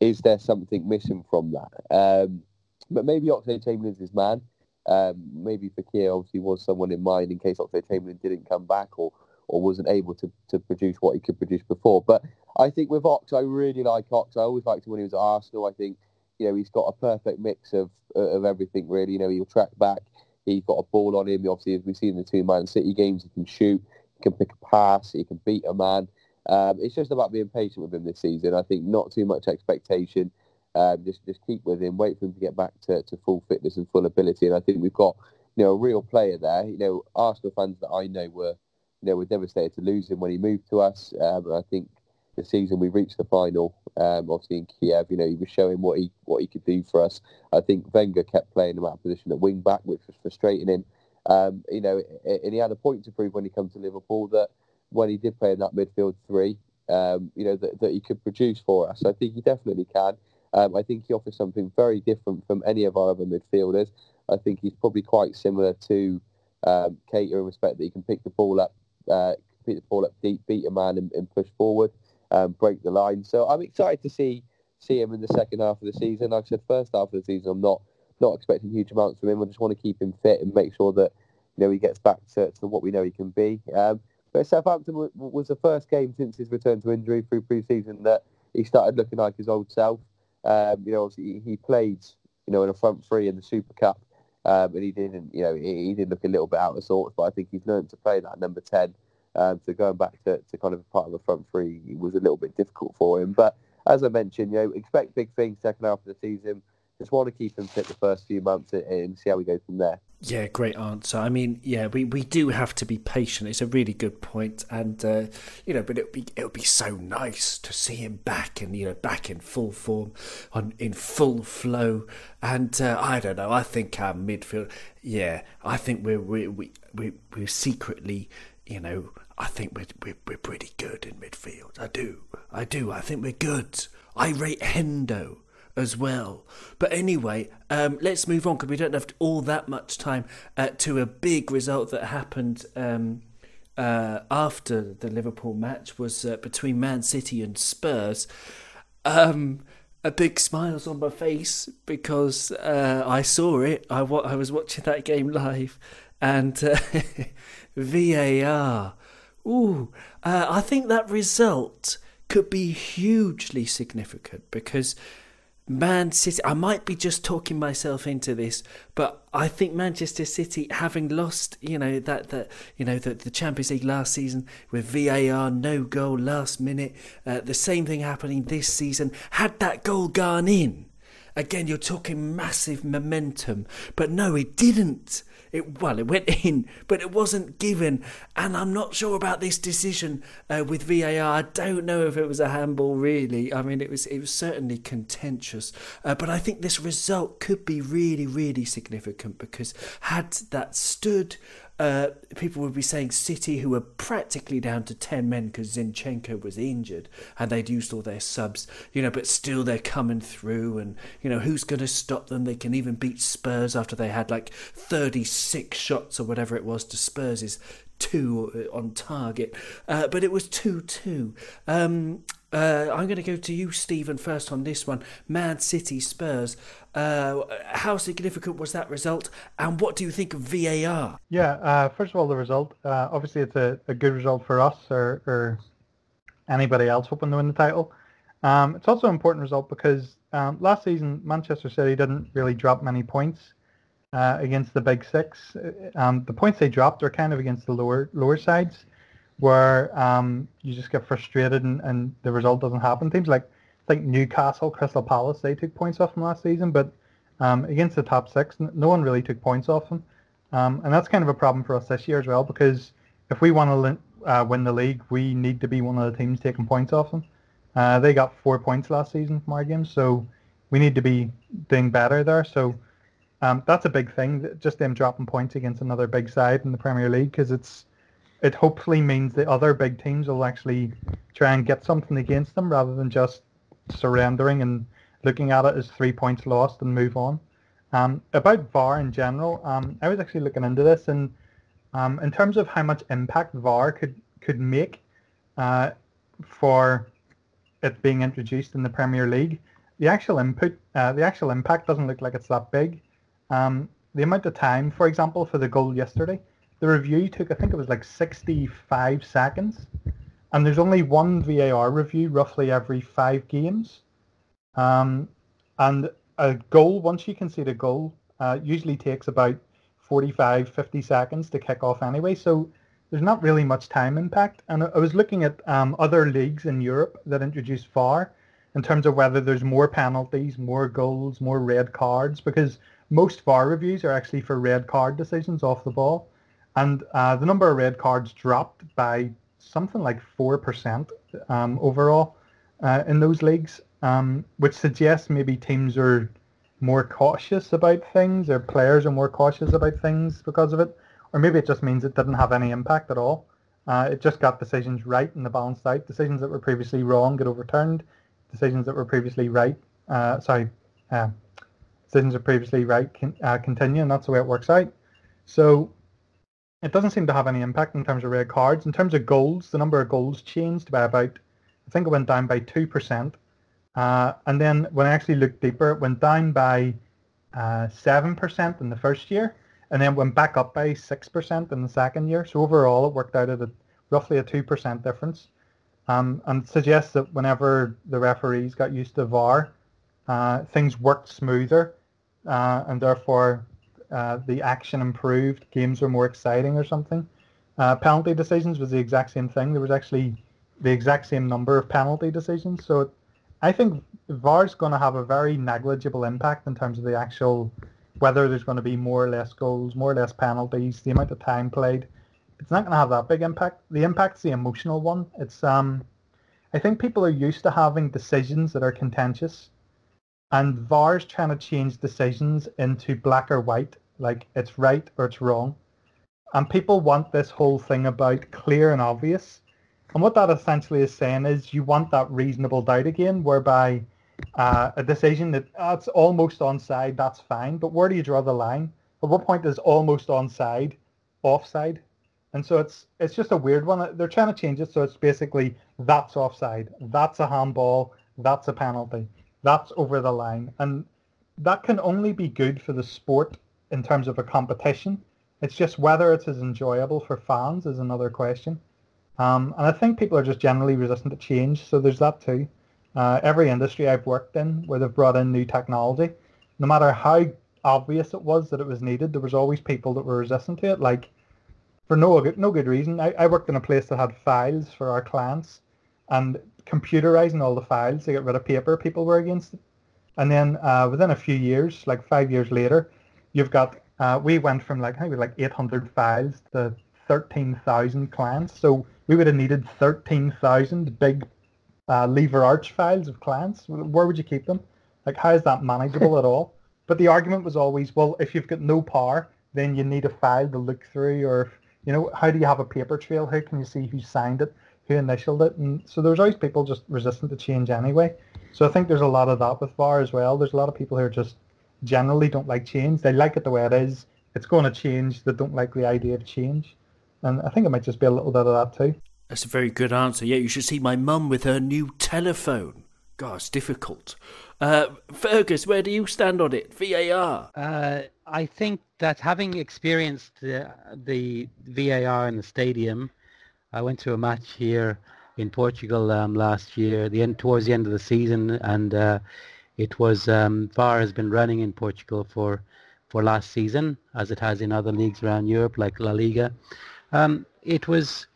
is there something missing from that? Um, but maybe Oxlade Chamberlain's his man. Um, maybe Fekir obviously was someone in mind in case Oxlade Chamberlain didn't come back or or wasn't able to, to produce what he could produce before. But I think with Ox, I really like Ox. I always liked him when he was at Arsenal. I think you know, he's got a perfect mix of of everything really. You know, he'll track back. He's got a ball on him. Obviously, as we've seen in the two Man City games, he can shoot, he can pick a pass, he can beat a man. Um, it's just about being patient with him this season. I think not too much expectation. Um, just just keep with him, wait for him to get back to, to full fitness and full ability. And I think we've got you know a real player there. You know, Arsenal fans that I know were you know were devastated to lose him when he moved to us. Um, I think the season we reached the final, um, obviously in Kiev, you know, he was showing what he what he could do for us. I think Wenger kept playing him out of position at wing back, which was frustrating him. Um, you know, and he had a point to prove when he came to Liverpool that when he did play in that midfield three, um, you know, that, that he could produce for us. I think he definitely can. Um, I think he offers something very different from any of our other midfielders. I think he's probably quite similar to um, Keita in respect that he can pick the ball up, uh, pick the ball up deep, beat a man, and, and push forward, um, break the line. So I'm excited to see see him in the second half of the season. Like I said, first half of the season, I'm not not expecting huge amounts from him. I just want to keep him fit and make sure that you know he gets back to, to what we know he can be. Um, but Southampton w- was the first game since his return to injury through pre-season that he started looking like his old self. Um, you know, he, he played, you know, in a front three in the Super Cup, um, and he didn't, you know, he, he, did look a little bit out of sorts. But I think he's learned to play that number ten. Um, so going back to, to kind of part of the front three was a little bit difficult for him. But as I mentioned, you know, expect big things second half of the season just want to keep him fit the first few months and see how we go from there. Yeah, great answer. I mean, yeah, we, we do have to be patient. It's a really good point, and uh, you know, but it'll be it'll be so nice to see him back and you know back in full form, on in full flow. And uh, I don't know. I think our midfield, yeah, I think we're we we we we're secretly, you know, I think we're, we're we're pretty good in midfield. I do, I do. I think we're good. I rate Hendo as well. But anyway, um, let's move on because we don't have all that much time uh, to a big result that happened um, uh, after the Liverpool match was uh, between Man City and Spurs. Um, a big smiles on my face because uh, I saw it. I, I was watching that game live, and uh, VAR. Ooh, uh, I think that result could be hugely significant because Man City, I might be just talking myself into this, but I think Manchester City, having lost, you know, that, that you know, the, the Champions League last season with VAR, no goal last minute, uh, the same thing happening this season, had that goal gone in, again, you're talking massive momentum, but no, it didn't. It well, it went in, but it wasn't given. And I'm not sure about this decision uh, with VAR. I don't know if it was a handball. Really, I mean, it was it was certainly contentious. Uh, but I think this result could be really, really significant because had that stood, uh, people would be saying City, who were practically down to 10 men because Zinchenko was injured and they'd used all their subs, you know, but still they're coming through. And, you know, who's going to stop them? They can even beat Spurs after they had like 36 shots or whatever it was to Spurs' two on target. Uh, but it was 2 2. Um, uh, I'm going to go to you, Stephen, first on this one. Man City Spurs. Uh, how significant was that result, and what do you think of VAR? Yeah, uh, first of all, the result. Uh, obviously, it's a, a, good result for us or, or, anybody else hoping to win the title. Um, it's also an important result because um, last season Manchester City didn't really drop many points uh, against the big six. Uh, um, the points they dropped are kind of against the lower lower sides where um, you just get frustrated and, and the result doesn't happen. Teams like like Newcastle, Crystal Palace, they took points off from last season, but um, against the top six, no one really took points off them. Um, and that's kind of a problem for us this year as well, because if we want to uh, win the league, we need to be one of the teams taking points off them. Uh, they got four points last season from our games, so we need to be doing better there. So um, that's a big thing, just them dropping points against another big side in the Premier League, because it's it hopefully means the other big teams will actually try and get something against them rather than just surrendering and looking at it as three points lost and move on. Um, about VAR in general, um, I was actually looking into this, and um, in terms of how much impact VAR could could make uh, for it being introduced in the Premier League, the actual input, uh, the actual impact doesn't look like it's that big. Um, the amount of time, for example, for the goal yesterday, the review took, I think it was like 65 seconds. And there's only one VAR review roughly every five games. Um, and a goal, once you concede a goal, uh, usually takes about 45, 50 seconds to kick off anyway. So there's not really much time impact. And I was looking at um, other leagues in Europe that introduced VAR in terms of whether there's more penalties, more goals, more red cards, because most VAR reviews are actually for red card decisions off the ball and uh, the number of red cards dropped by something like four percent um, overall uh, in those leagues, um, which suggests maybe teams are more cautious about things, or players are more cautious about things because of it, or maybe it just means it didn't have any impact at all. Uh, it just got decisions right in the balanced out. Decisions that were previously wrong get overturned. Decisions that were previously right uh, sorry, uh, decisions are previously right can, uh, continue, and that's the way it works out. So it doesn't seem to have any impact in terms of red cards. In terms of goals, the number of goals changed by about, I think it went down by 2%. Uh, and then when I actually looked deeper, it went down by uh, 7% in the first year, and then went back up by 6% in the second year. So overall, it worked out at a, roughly a 2% difference. Um, and suggests that whenever the referees got used to VAR, uh, things worked smoother, uh, and therefore uh, the action improved, games were more exciting or something. Uh, penalty decisions was the exact same thing. There was actually the exact same number of penalty decisions. So I think VAR is going to have a very negligible impact in terms of the actual whether there's going to be more or less goals, more or less penalties, the amount of time played. It's not going to have that big impact. The impact's the emotional one. It's um, I think people are used to having decisions that are contentious and VAR's trying to change decisions into black or white, like it's right or it's wrong. And people want this whole thing about clear and obvious. And what that essentially is saying is you want that reasonable doubt again, whereby uh, a decision that oh, it's almost onside, that's fine. But where do you draw the line? At what point is almost onside offside? And so it's it's just a weird one. They're trying to change it so it's basically that's offside, that's a handball, that's a penalty that's over the line. And that can only be good for the sport in terms of a competition. It's just whether it's as enjoyable for fans is another question. Um, and I think people are just generally resistant to change, so there's that too. Uh, every industry I've worked in where they've brought in new technology, no matter how obvious it was that it was needed, there was always people that were resistant to it, like for no no good reason. I, I worked in a place that had files for our clients, and computerizing all the files to get rid of paper, people were against it. And then uh, within a few years, like five years later, you've got uh, we went from like I think like 800 files to 13,000 clients. So we would have needed 13,000 big uh, lever arch files of clients. Where would you keep them? Like how is that manageable at all? But the argument was always, well, if you've got no power, then you need a file to look through, or you know, how do you have a paper trail? How can you see who signed it? Who initialed it, and so there's always people just resistant to change anyway. So I think there's a lot of that with VAR as well. There's a lot of people who are just generally don't like change. They like it the way it is. It's going to change. They don't like the idea of change, and I think it might just be a little bit of that too. That's a very good answer. Yeah, you should see my mum with her new telephone. God, it's difficult. Uh, Fergus, where do you stand on it? VAR. Uh, I think that having experienced the, the VAR in the stadium, I went to a match here in Portugal um, last year, the end towards the end of the season, and uh, it was um, VAR has been running in Portugal for for last season, as it has in other leagues around Europe, like La Liga. Um, it was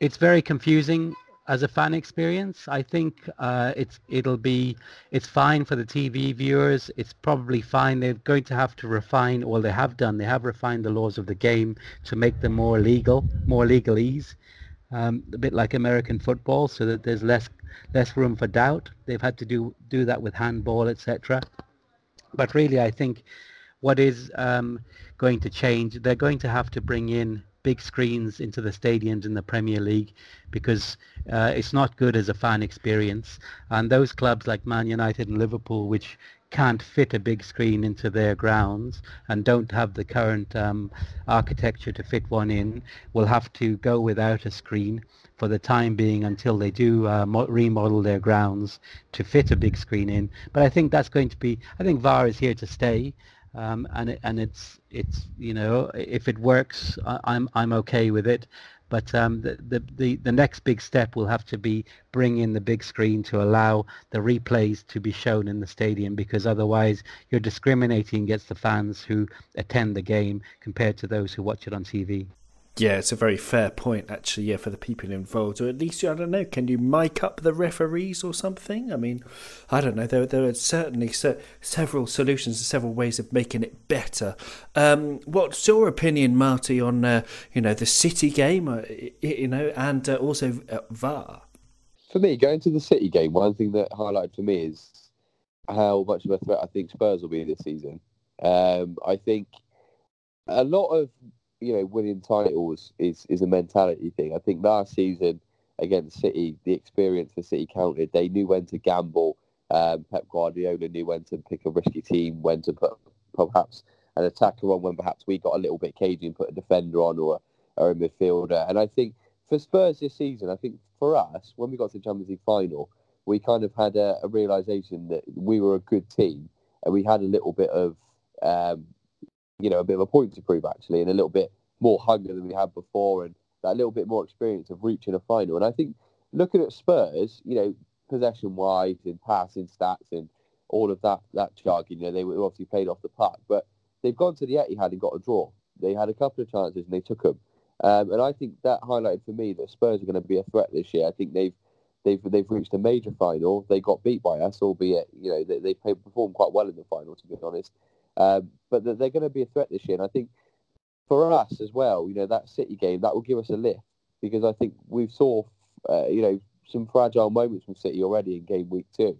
it's very confusing as a fan experience. I think uh, it's it'll be it's fine for the TV viewers. It's probably fine. They're going to have to refine, or they have done. They have refined the laws of the game to make them more legal, more legalese um, a bit like American football, so that there's less less room for doubt. They've had to do do that with handball, etc. But really, I think what is um, going to change, they're going to have to bring in big screens into the stadiums in the Premier League because uh, it's not good as a fan experience. And those clubs like Man United and Liverpool, which can't fit a big screen into their grounds and don't have the current um, architecture to fit one in will have to go without a screen for the time being until they do uh, mo- remodel their grounds to fit a big screen in. But I think that's going to be, I think VAR is here to stay. Um, and it, and it's it's you know if it works I, I'm I'm okay with it but um, the, the, the, next big step will have to be bring in the big screen to allow the replays to be shown in the stadium because otherwise you're discriminating against the fans who attend the game compared to those who watch it on TV. Yeah, it's a very fair point, actually. Yeah, for the people involved, or at least I don't know. Can you mic up the referees or something? I mean, I don't know. There, there are certainly se- several solutions and several ways of making it better. Um, what's your opinion, Marty, on uh, you know the City game, uh, you know, and uh, also uh, VAR? For me, going to the City game, one thing that highlighted for me is how much of a threat I think Spurs will be this season. Um, I think a lot of you know, winning titles is is a mentality thing. I think last season against City, the experience for City counted. They knew when to gamble Um, Pep Guardiola knew when to pick a risky team, when to put perhaps an attacker on, when perhaps we got a little bit cagey and put a defender on or a, or a midfielder. And I think for Spurs this season, I think for us, when we got to the Champions League final, we kind of had a, a realization that we were a good team and we had a little bit of, um, you know, a bit of a point to prove actually, and a little bit more hunger than we had before, and that little bit more experience of reaching a final. And I think looking at Spurs, you know, possession wise and passing stats and all of that that jargon, you know, they were obviously played off the park, but they've gone to the Etihad and got a draw. They had a couple of chances and they took them. Um, and I think that highlighted for me that Spurs are going to be a threat this year. I think they've they've they've reached a major final. They got beat by us, albeit you know they they performed quite well in the final, to be honest. Um, but they're going to be a threat this year, and I think for us as well, you know that City game that will give us a lift because I think we saw uh, you know some fragile moments from City already in game week two.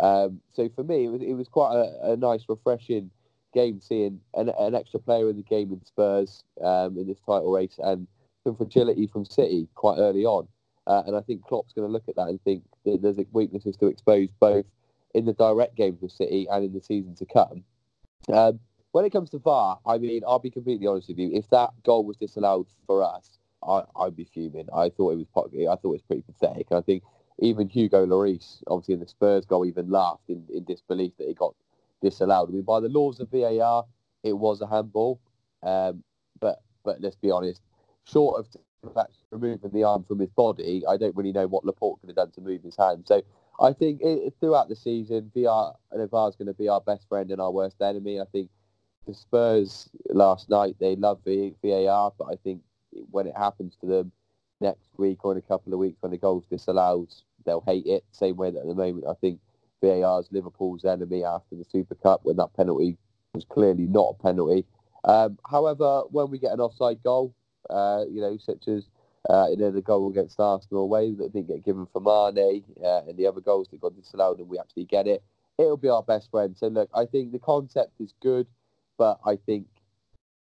Um, so for me, it was it was quite a, a nice, refreshing game seeing an, an, extra player in the game in Spurs um, in this title race and some fragility from City quite early on. Uh, and I think Klopp's going to look at that and think that there's weaknesses to expose both in the direct games with City and in the season to come. Um, when it comes to VAR, I mean, I'll be completely honest with you. If that goal was disallowed for us, I, would be fuming. I thought it was I thought it was pretty pathetic. I think even Hugo Lloris, obviously in the Spurs goal, even laughed in, in disbelief that it got disallowed. I mean, by the laws of VAR, it was a handball. Um, but but let's be honest, short of removing the arm from his body, I don't really know what Laporte could have done to move his hand. So I think it, throughout the season, VR and VAR is going to be our best friend and our worst enemy. I think the Spurs last night they love VAR, but I think when it happens to them next week or in a couple of weeks when the goal's disallowed, they'll hate it. Same way that at the moment I think VAR is Liverpool's enemy after the Super Cup when that penalty was clearly not a penalty. Um, however, when we get an offside goal, uh, you know, such as uh, you know the goal against Arsenal away that didn't get given for Mane, uh, and the other goals that got disallowed, and we actually get it, it'll be our best friend. So look, I think the concept is good, but I think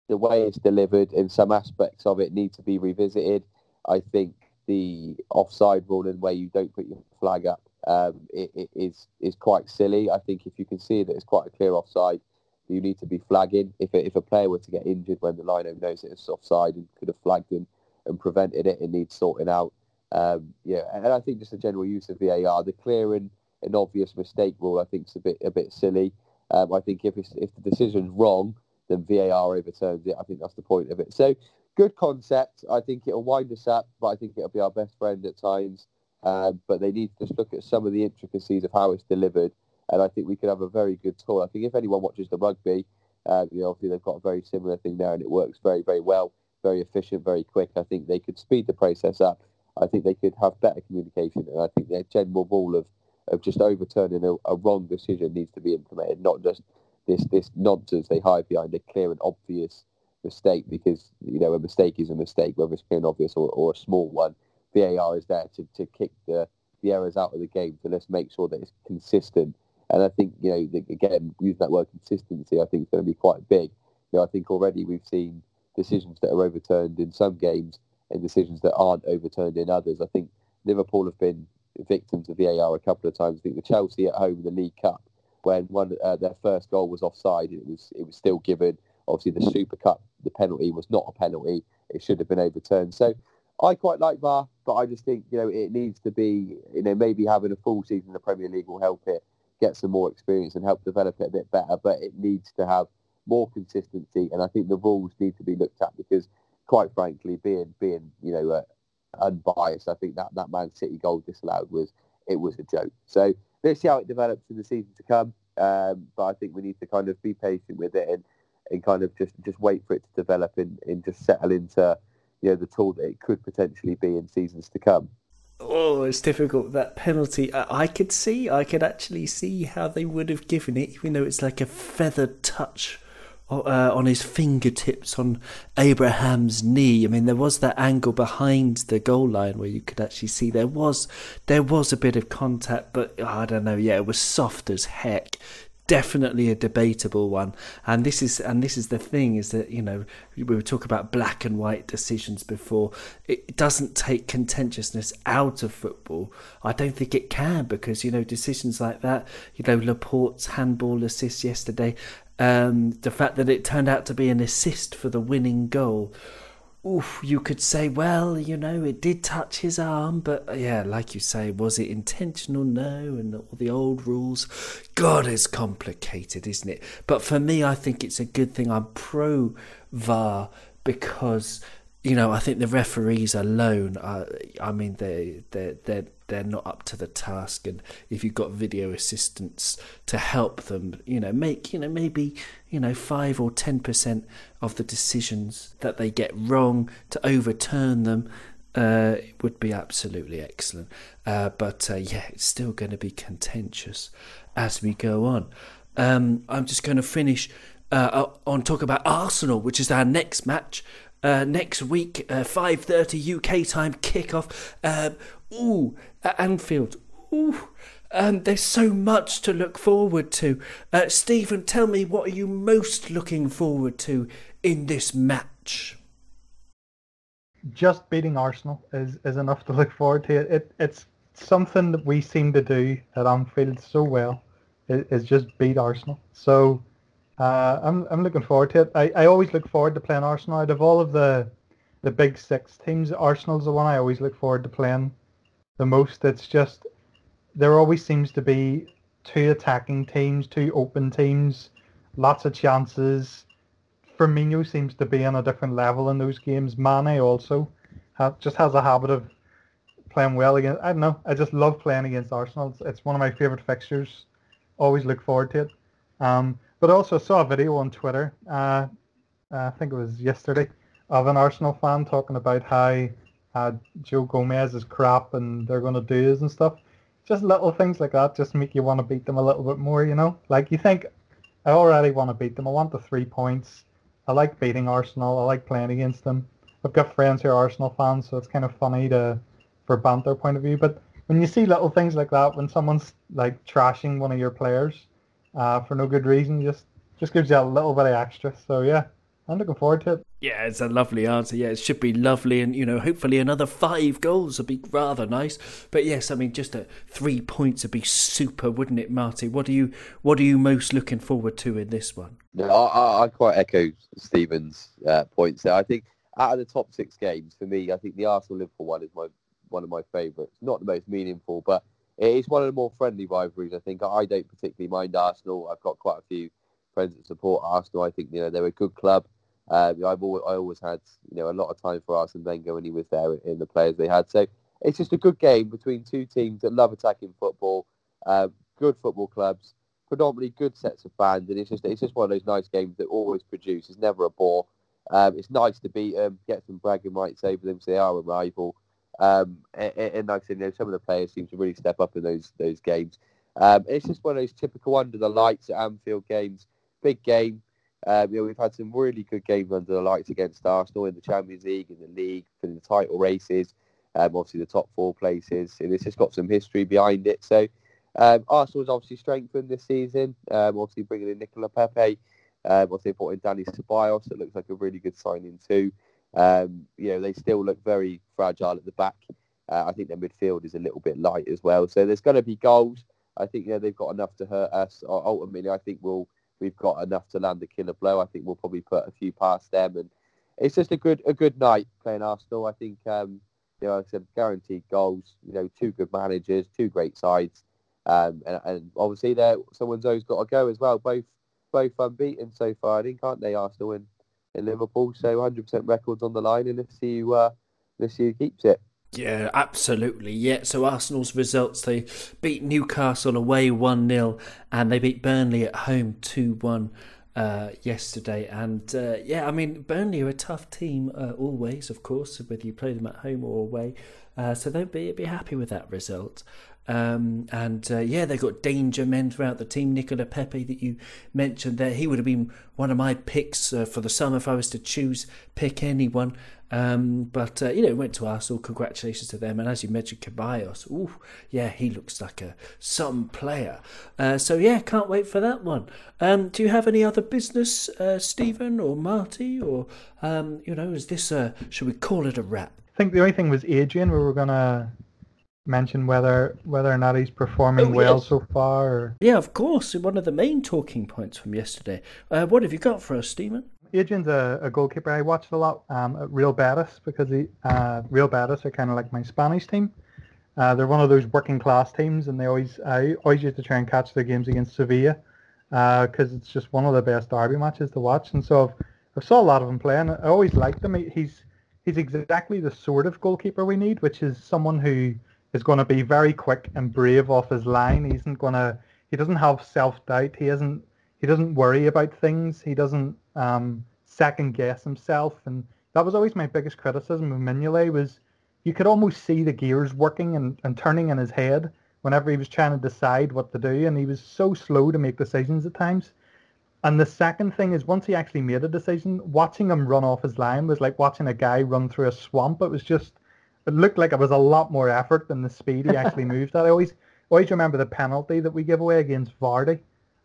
the way it's delivered and some aspects of it need to be revisited. I think the offside rule and where you don't put your flag up um, it, it is is quite silly. I think if you can see that it's quite a clear offside, you need to be flagging. If a, if a player were to get injured when the lino knows it's offside and could have flagged him and prevented it, it needs sorting out. Um, yeah, and I think just the general use of VAR, the clear and, and obvious mistake rule, I think is a bit a bit silly. Um, I think if if the decision's wrong, then VAR overturns it. I think that's the point of it. So good concept. I think it'll wind us up, but I think it'll be our best friend at times. Um, but they need to just look at some of the intricacies of how it's delivered, and I think we could have a very good tour. I think if anyone watches the rugby, uh, you know, obviously they've got a very similar thing there, and it works very, very well, very efficient, very quick. I think they could speed the process up. I think they could have better communication, and I think their general rule of of just overturning a, a wrong decision needs to be implemented, not just this this nonsense they hide behind a clear and obvious mistake because you know a mistake is a mistake, whether it's clear and obvious or, or a small one. VAR is there to, to kick the, the errors out of the game. So let's make sure that it's consistent. And I think you know again using that word consistency, I think it's going to be quite big. You know, I think already we've seen decisions that are overturned in some games and decisions that aren't overturned in others. I think Liverpool have been victims of VAR a couple of times. I think the Chelsea at home in the League Cup when one uh, their first goal was offside, it was it was still given. Obviously, the Super Cup, the penalty was not a penalty. It should have been overturned. So I quite like VAR, but I just think you know it needs to be you know maybe having a full season in the Premier League will help it get some more experience and help develop it a bit better. But it needs to have more consistency, and I think the rules need to be looked at because, quite frankly, being being you know uh, unbiased, I think that that Man City goal disallowed was it was a joke. So let's see how it develops in the season to come. Um, but I think we need to kind of be patient with it and, and kind of just, just wait for it to develop and, and just settle into you know the tool that it could potentially be in seasons to come. Oh, it's difficult. That penalty, I could see, I could actually see how they would have given it, even though it's like a feathered touch uh, on his fingertips on Abraham's knee. I mean, there was that angle behind the goal line where you could actually see there was there was a bit of contact, but oh, I don't know. Yeah, it was soft as heck. definitely a debatable one and this is and this is the thing is that you know we were talking about black and white decisions before it doesn't take contentiousness out of football i don't think it can because you know decisions like that you know laporte's handball assist yesterday um, the fact that it turned out to be an assist for the winning goal oof, you could say, well, you know, it did touch his arm, but uh, yeah, like you say, was it intentional? No, and all the old rules. God, it's complicated, isn't it? But for me, I think it's a good thing. I'm pro VAR because you know, I think the referees alone, are, I mean, they they they they're not up to the task, and if you've got video assistants to help them, you know, make you know maybe you know five or ten percent of the decisions that they get wrong to overturn them. Uh, would be absolutely excellent, uh, but uh, yeah, it's still going to be contentious as we go on. Um, I'm just going to finish uh, on talk about Arsenal, which is our next match uh, next week, uh, 5.30 UK time kickoff. Um, ooh, at Anfield. Ooh. Um, there's so much to look forward to. Uh, Stephen, tell me what are you most looking forward to in this match? Just beating Arsenal is, is enough to look forward to. It, it it's something that we seem to do at Anfield so well. Is just beat Arsenal. So uh, I'm I'm looking forward to it. I, I always look forward to playing Arsenal. Out of all of the the big six teams, Arsenal's the one I always look forward to playing the most. It's just there always seems to be two attacking teams, two open teams, lots of chances. Firmino seems to be on a different level in those games. Mane also ha- just has a habit of playing well against. I don't know. I just love playing against Arsenal. It's, it's one of my favorite fixtures. Always look forward to it. Um, but also saw a video on Twitter, uh, I think it was yesterday, of an Arsenal fan talking about how uh, Joe Gomez is crap and they're going to do this and stuff. Just little things like that just make you want to beat them a little bit more, you know? Like you think, I already want to beat them. I want the three points. I like beating Arsenal. I like playing against them. I've got friends who are Arsenal fans, so it's kind of funny to, for banter point of view. But when you see little things like that, when someone's like trashing one of your players, uh, for no good reason. Just just gives you a little bit of extra. So yeah, I'm looking forward to it. Yeah, it's a lovely answer. Yeah, it should be lovely, and you know, hopefully another five goals would be rather nice. But yes, I mean, just a three points would be super, wouldn't it, Marty? What are you What are you most looking forward to in this one? No, I, I quite echo Stephen's uh, points there. I think out of the top six games for me, I think the Arsenal Liverpool one is my one of my favourites. Not the most meaningful, but it is one of the more friendly rivalries. I think I don't particularly mind Arsenal. I've got quite a few friends that support Arsenal. I think you know they're a good club. Uh, I've always, I always had you know a lot of time for Arsene Wenger when he was there in the players they had. So it's just a good game between two teams that love attacking football, uh, good football clubs, predominantly good sets of fans, and it's just it's just one of those nice games that always produce. It's never a bore. Um, it's nice to beat them, get some bragging rights over them, so they are a rival. Um, and, and, like I said, you know, some of the players seem to really step up in those those games. Um, it's just one of those typical under the lights at Anfield games. Big game. Um, you know, we've had some really good games under the lights against Arsenal in the Champions League, in the league, for the title races. Um, obviously, the top four places, and it's just got some history behind it. So, um, Arsenal's obviously strengthened this season. Um, obviously, bringing in Nicola Pepe. Um, obviously, brought in Dani Ceballos. It looks like a really good signing too. Um, you know, they still look very fragile at the back. Uh, I think their midfield is a little bit light as well. So there's going to be goals. I think yeah, they've got enough to hurt us. Ultimately, I think we'll we've got enough to land a killer blow. I think we'll probably put a few past them, and it's just a good a good night playing Arsenal. I think um, you know, like I said guaranteed goals. You know, two good managers, two great sides, um, and, and obviously there someone's always got to go as well. Both both unbeaten so far, I think, aren't they, Arsenal? And in Liverpool. So 100% records on the line, and let's see who, uh, let's see who keeps it. Yeah, absolutely. Yeah, so Arsenal's results they beat Newcastle away 1 0 and they beat Burnley at home 2 1 uh, yesterday. And uh, yeah, I mean, Burnley are a tough team uh, always, of course, whether you play them at home or away. Uh, so they'll be, be happy with that result. Um, and uh, yeah, they've got danger men throughout the team. Nicola Pepe that you mentioned there, he would have been one of my picks uh, for the summer if I was to choose pick anyone. Um, but uh, you know, went to Arsenal. Congratulations to them. And as you mentioned, Ceballos. Ooh, yeah, he looks like a some player. Uh, so yeah, can't wait for that one. Um, do you have any other business, uh, Stephen or Marty, or um, you know, is this a should we call it a wrap? I think the only thing was Adrian. We were gonna mention whether whether or not he's performing Oh, well so far. Or... Yeah, of course. One of the main talking points from yesterday. Uh, what have you got for us, Stephen? Adrian's a, a goalkeeper I watched a lot um, at Real Betis because he, uh, Real Betis are kind of like my Spanish team. Uh, they're one of those working class teams, and they always I always used to try and catch their games against Sevilla because it's just one of the best derby matches to watch. And so I've, I've saw a lot of him playing. I always liked him. He, he's he's exactly the sort of goalkeeper we need, which is someone who is going to be very quick and brave off his line. He isn't going to. He doesn't have self doubt. He isn't. He doesn't worry about things. He doesn't um, second guess himself. And that was always my biggest criticism of Mignolet was you could almost see the gears working and, and turning in his head whenever he was trying to decide what to do. And he was so slow to make decisions at times. And the second thing is once he actually made a decision, watching him run off his line was like watching a guy run through a swamp. It was just, it looked like it was a lot more effort than the speed he actually moved at. I always, always remember the penalty that we give away against Vardy.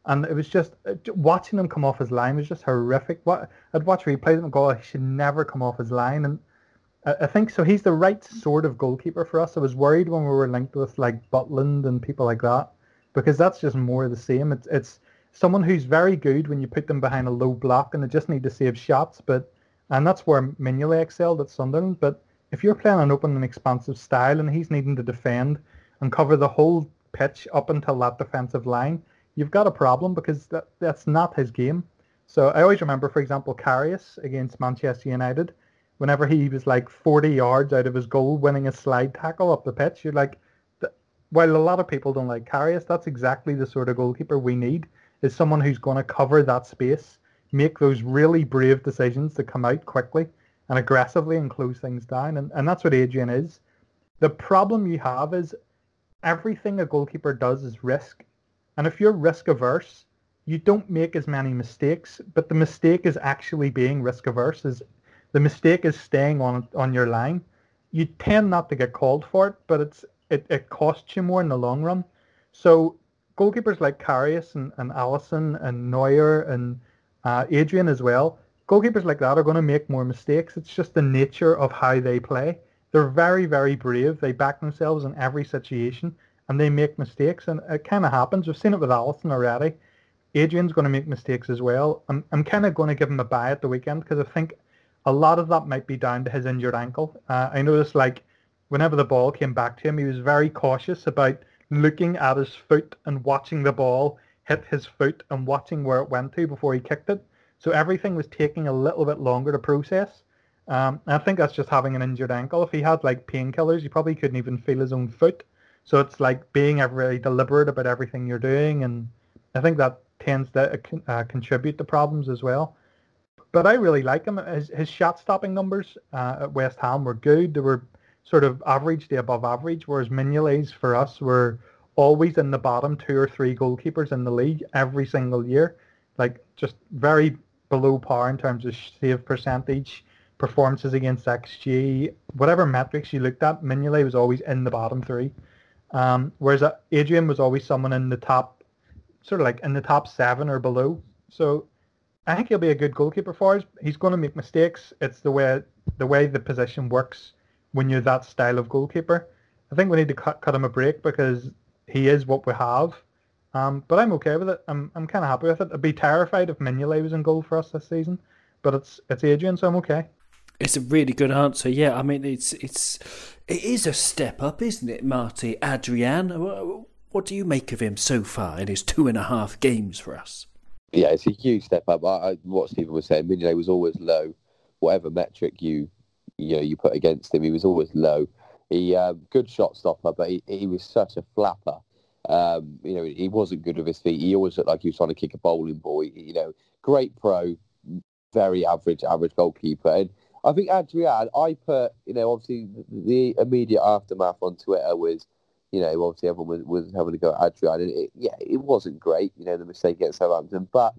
And it was just, uh, watching him come off his line was just horrific. What I'd watch replays and go, "Oh, he should never come off his line. And I, I think so. He's the right sort of goalkeeper for us. I was worried when we were linked with like Butland and people like that because that's just more of the same. It's it's someone who's very good when you put them behind a low block and they just need to save shots. But and that's where Mignolet excelled at Sunderland. But if you're playing an open and expansive style and he's needing to defend and cover the whole pitch up until that defensive line, you've got a problem because that that's not his game. So I always remember, for example, Karius against Manchester United. Whenever he was like 40 yards out of his goal, winning a slide tackle up the pitch, you're like, while a lot of people don't like Karius, that's exactly the sort of goalkeeper we need. Is someone who's going to cover that space, make those really brave decisions to come out quickly and aggressively and close things down. And, and that's what Adrian is. The problem you have is everything a goalkeeper does is risk. And if you're risk averse, you don't make as many mistakes, but the mistake is actually being risk averse. Is the mistake is staying on on your line. You tend not to get called for it, but it's it, it costs you more in the long run. So goalkeepers like Karius and, and Alisson and Neuer and uh, Adrian as well, goalkeepers like that are going to make more mistakes. It's just the nature of how they play. They're very, very brave. They back themselves in every situation and they make mistakes. And it kind of happens. We've seen it with Alisson already. Adrian's going to make mistakes as well. I'm, I'm kind of going to give him a buy at the weekend because I think a lot of that might be down to his injured ankle. Uh, I noticed like whenever the ball came back to him, he was very cautious about looking at his foot and watching the ball hit his foot and watching where it went to before he kicked it. So everything was taking a little bit longer to process. Um, I think that's just having an injured ankle. If he had like painkillers, he probably couldn't even feel his own foot. So it's like being very deliberate about everything you're doing, and I think that tends to uh, uh, contribute to problems as well. But I really like him. His, his shot stopping numbers uh, at West Ham were good. They were sort of average to above average, whereas Mignolet's for us were always in the bottom two or three goalkeepers in the league every single year. Like just very below par in terms of save percentage, performances against XG, whatever metrics you looked at, Mignolet was always in the bottom three. Um, whereas uh, Adrian was always someone in the top, sort of like in the top seven or below. So I think he'll be a good goalkeeper for us. He's going to make mistakes. It's the way the way the position works when you're that style of goalkeeper. I think we need to cut cut him a break because he is what we have. Um, but I'm okay with it. I'm I'm kind of happy with it. I'd be terrified if Mignolet was in goal for us this season, but it's it's Adrian, so I'm okay. It's a really good answer. Yeah, I mean, it's it's it is a step up, isn't it, Marty? Adrian, what do you make of him so far in his two and a half games for us? Yeah, it's a huge step up. I, I, what Stephen was saying, Mignolet was always low. Whatever metric you you know you put against him, he was always low. He um, good shot stopper, but he, he was such a flapper. Um, you know, he wasn't good with his feet. He always looked like he was trying to kick a bowling ball. You know, great pro, very average, average goalkeeper. And I think Adrian, I put, you know, obviously the immediate aftermath on Twitter was you know, obviously everyone was, was having to go at Adrian. And it, yeah, it wasn't great, you know, the mistake against Southampton. But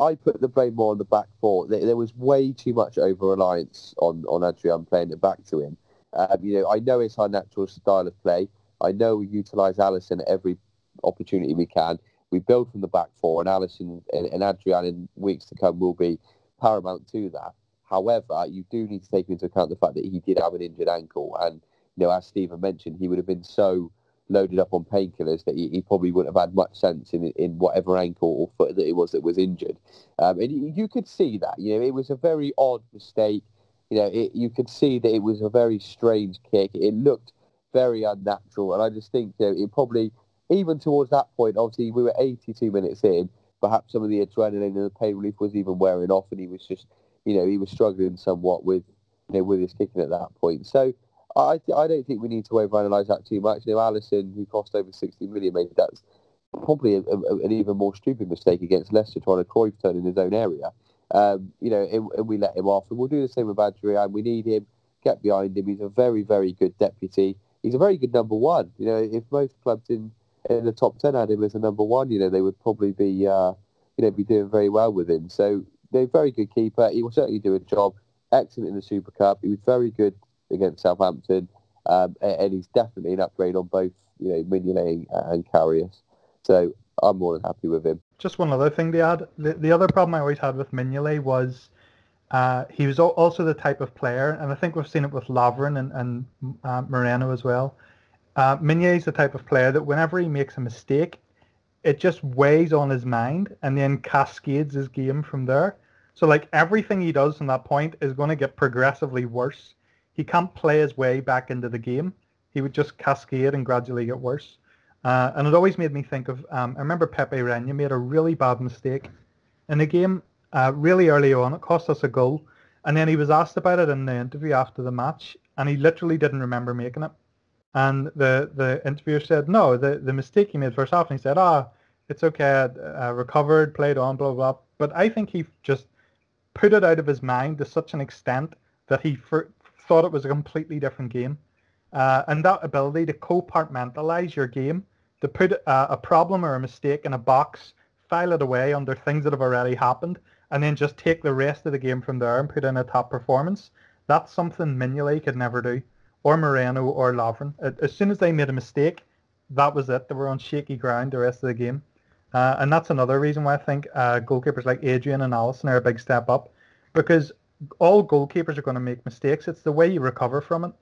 I put the blame more on the back four. There, there was way too much over reliance on on Adrian playing it back to him. Um, you know, I know it's our natural style of play. I know we utilise Alisson at every opportunity we can. We build from the back four, and Alisson and, and Adrian in weeks to come will be paramount to that. However, you do need to take into account the fact that he did have an injured ankle, and you know, as Stephen mentioned, he would have been so loaded up on painkillers that he, he, probably wouldn't have had much sense in in whatever ankle or foot that it was that was injured. Um, and you, you, could see that. You know, it was a very odd mistake. You know, it, you could see that it was a very strange kick. It looked very unnatural, and I just think you know, it probably even towards that point. Obviously, we were 82 minutes in. Perhaps some of the adrenaline and the pain relief was even wearing off, and he was just, you know, he was struggling somewhat with, you know, with his kicking at that point. So I I don't think we need to overanalyze that too much. You know, Alisson, who cost over 60 million, made that's probably a, a, an even more stupid mistake against Leicester trying to Cruyff turn in his own area. Um, you know, and, and, we let him off, and we'll do the same with Adrian. We need him. Get behind him. He's a very, very good deputy. He's a very good number one. You know, if most clubs in in the top ten had him as a number one, you know, they would probably be, uh, you know, be doing very well with him. So they're very good keeper. He will certainly do a job. Excellent in the Super Cup. He was very good against Southampton, um, and he's definitely an upgrade on both, you know, Mignolet and Karius. So I'm more than happy with him. Just one other thing to add. The, the other problem I always had with Mignolet was uh, he was also the type of player, and I think we've seen it with Lovren and, and uh, Moreno as well. Uh, is the type of player that whenever he makes a mistake, it just weighs on his mind and then cascades his game from there. So like everything he does from that point is going to get progressively worse he can't play his way back into the game. He would just cascade and gradually get worse. Uh, and it always made me think of, um, I remember Pepe Reina made a really bad mistake in the game uh, really early on. It cost us a goal. And then he was asked about it in the interview after the match, and he literally didn't remember making it. And the, the interviewer said, no, the, the mistake he made first half, and he said, ah, it's okay, I, uh, recovered, played on, blah, blah, blah. But I think he just put it out of his mind to such an extent that he thought it was a completely different game. Uh, and that ability to compartmentalize your game, to put a, problem or a mistake in a box, file it away under things that have already happened, and then just take the rest of the game from there and put in a top performance, that's something Mignolet could never do, or Moreno or Lovren. As soon as they made a mistake, that was it. They were on shaky ground the rest of the game. Uh, and that's another reason why I think uh, goalkeepers like Adrian and Alisson are a big step up, because all goalkeepers are going to make mistakes. It's the way you recover from it.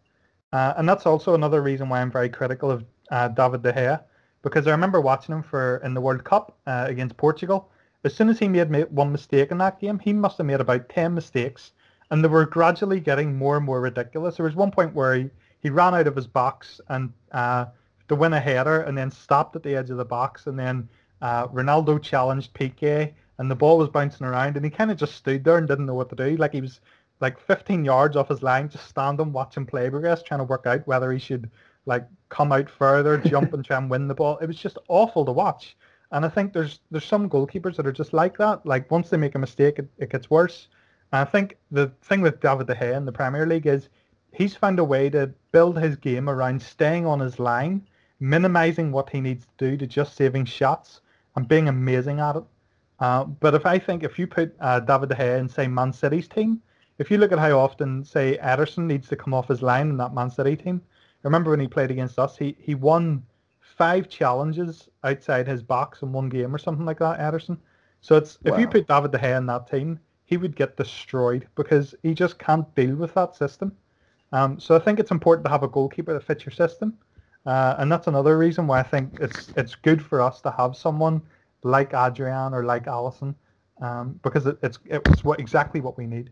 Uh, and that's also another reason why I'm very critical of uh, David De Gea, because I remember watching him for in the World Cup uh, against Portugal. As soon as he made one mistake in that game, he must have made about 10 mistakes, and they were gradually getting more and more ridiculous. There was one point where he, he ran out of his box and uh, to win a header and then stopped at the edge of the box, and then uh, Ronaldo challenged Piqué and the ball was bouncing around, and he kind of just stood there and didn't know what to do. Like he was like 15 yards off his line, just standing watching play progress, trying to work out whether he should like come out further, jump and try and win the ball. It was just awful to watch. And I think there's there's some goalkeepers that are just like that. Like once they make a mistake, it, it gets worse. And I think the thing with David De Gea in the Premier League is he's found a way to build his game around staying on his line, minimizing what he needs to do to just saving shots and being amazing at it. Uh, but if I think if you put uh, David De Gea in say Man City's team, if you look at how often say Ederson needs to come off his line in that Man City team, remember when he played against us, he he won five challenges outside his box in one game or something like that, Ederson. So it's wow. if you put David De Gea in that team, he would get destroyed because he just can't deal with that system. Um, so I think it's important to have a goalkeeper that fits your system, uh, and that's another reason why I think it's it's good for us to have someone like Adrian or like Alisson um, because it, it's it's what exactly what we need.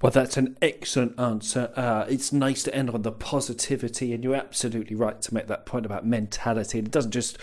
Well, that's an excellent answer. Uh, it's nice to end on the positivity, and you're absolutely right to make that point about mentality. It doesn't just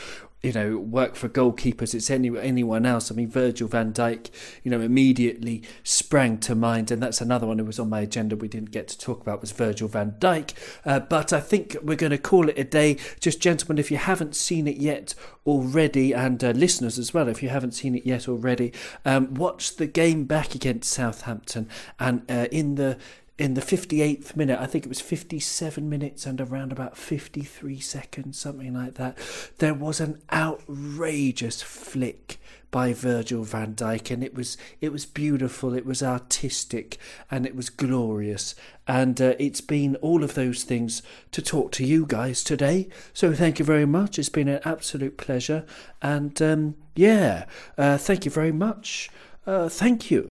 you know, work for goalkeepers. It's any anyone else. I mean, Virgil van Dijk, you know, immediately sprang to mind, and that's another one who was on my agenda. We didn't get to talk about was Virgil van Dijk, uh, but I think we're going to call it a day. Just gentlemen, if you haven't seen it yet already, and uh, listeners as well, if you haven't seen it yet already, um, watch the game back against Southampton, and uh, in the in the 58th minute, I think it was 57 minutes and around about 53 seconds, something like that, there was an outrageous flick by Virgil van Dijk and it was it was beautiful it was artistic and it was glorious. And uh, it's been all of those things to talk to you guys today. So thank you very much. It's been an absolute pleasure. And um, yeah uh, thank you very much. Uh, thank you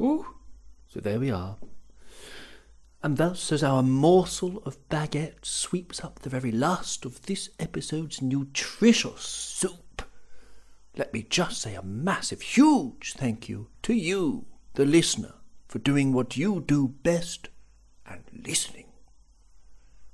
Ooh, so there we are and thus, as our morsel of baguette sweeps up the very last of this episode's nutritious soup, let me just say a massive, huge thank you to you, the listener, for doing what you do best and listening.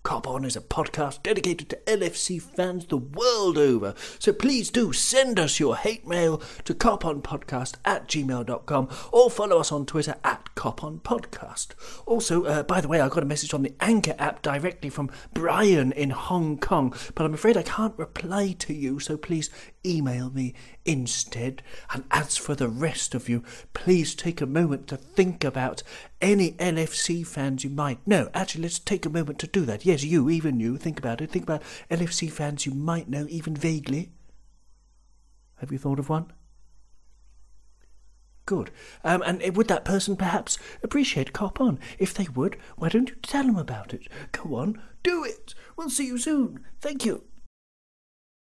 Cop On is a podcast dedicated to LFC fans the world over. So please do send us your hate mail to coponpodcast at gmail.com or follow us on Twitter at coponpodcast. Also, uh, by the way, I got a message on the Anchor app directly from Brian in Hong Kong, but I'm afraid I can't reply to you, so please email me instead. And as for the rest of you, please take a moment to think about any LFC fans you might know. Actually, let's take a moment to do that. Yes, you, even you, think about it. Think about LFC fans you might know, even vaguely. Have you thought of one? Good. Um, and would that person perhaps appreciate Cop On? If they would, why don't you tell them about it? Go on, do it. We'll see you soon. Thank you.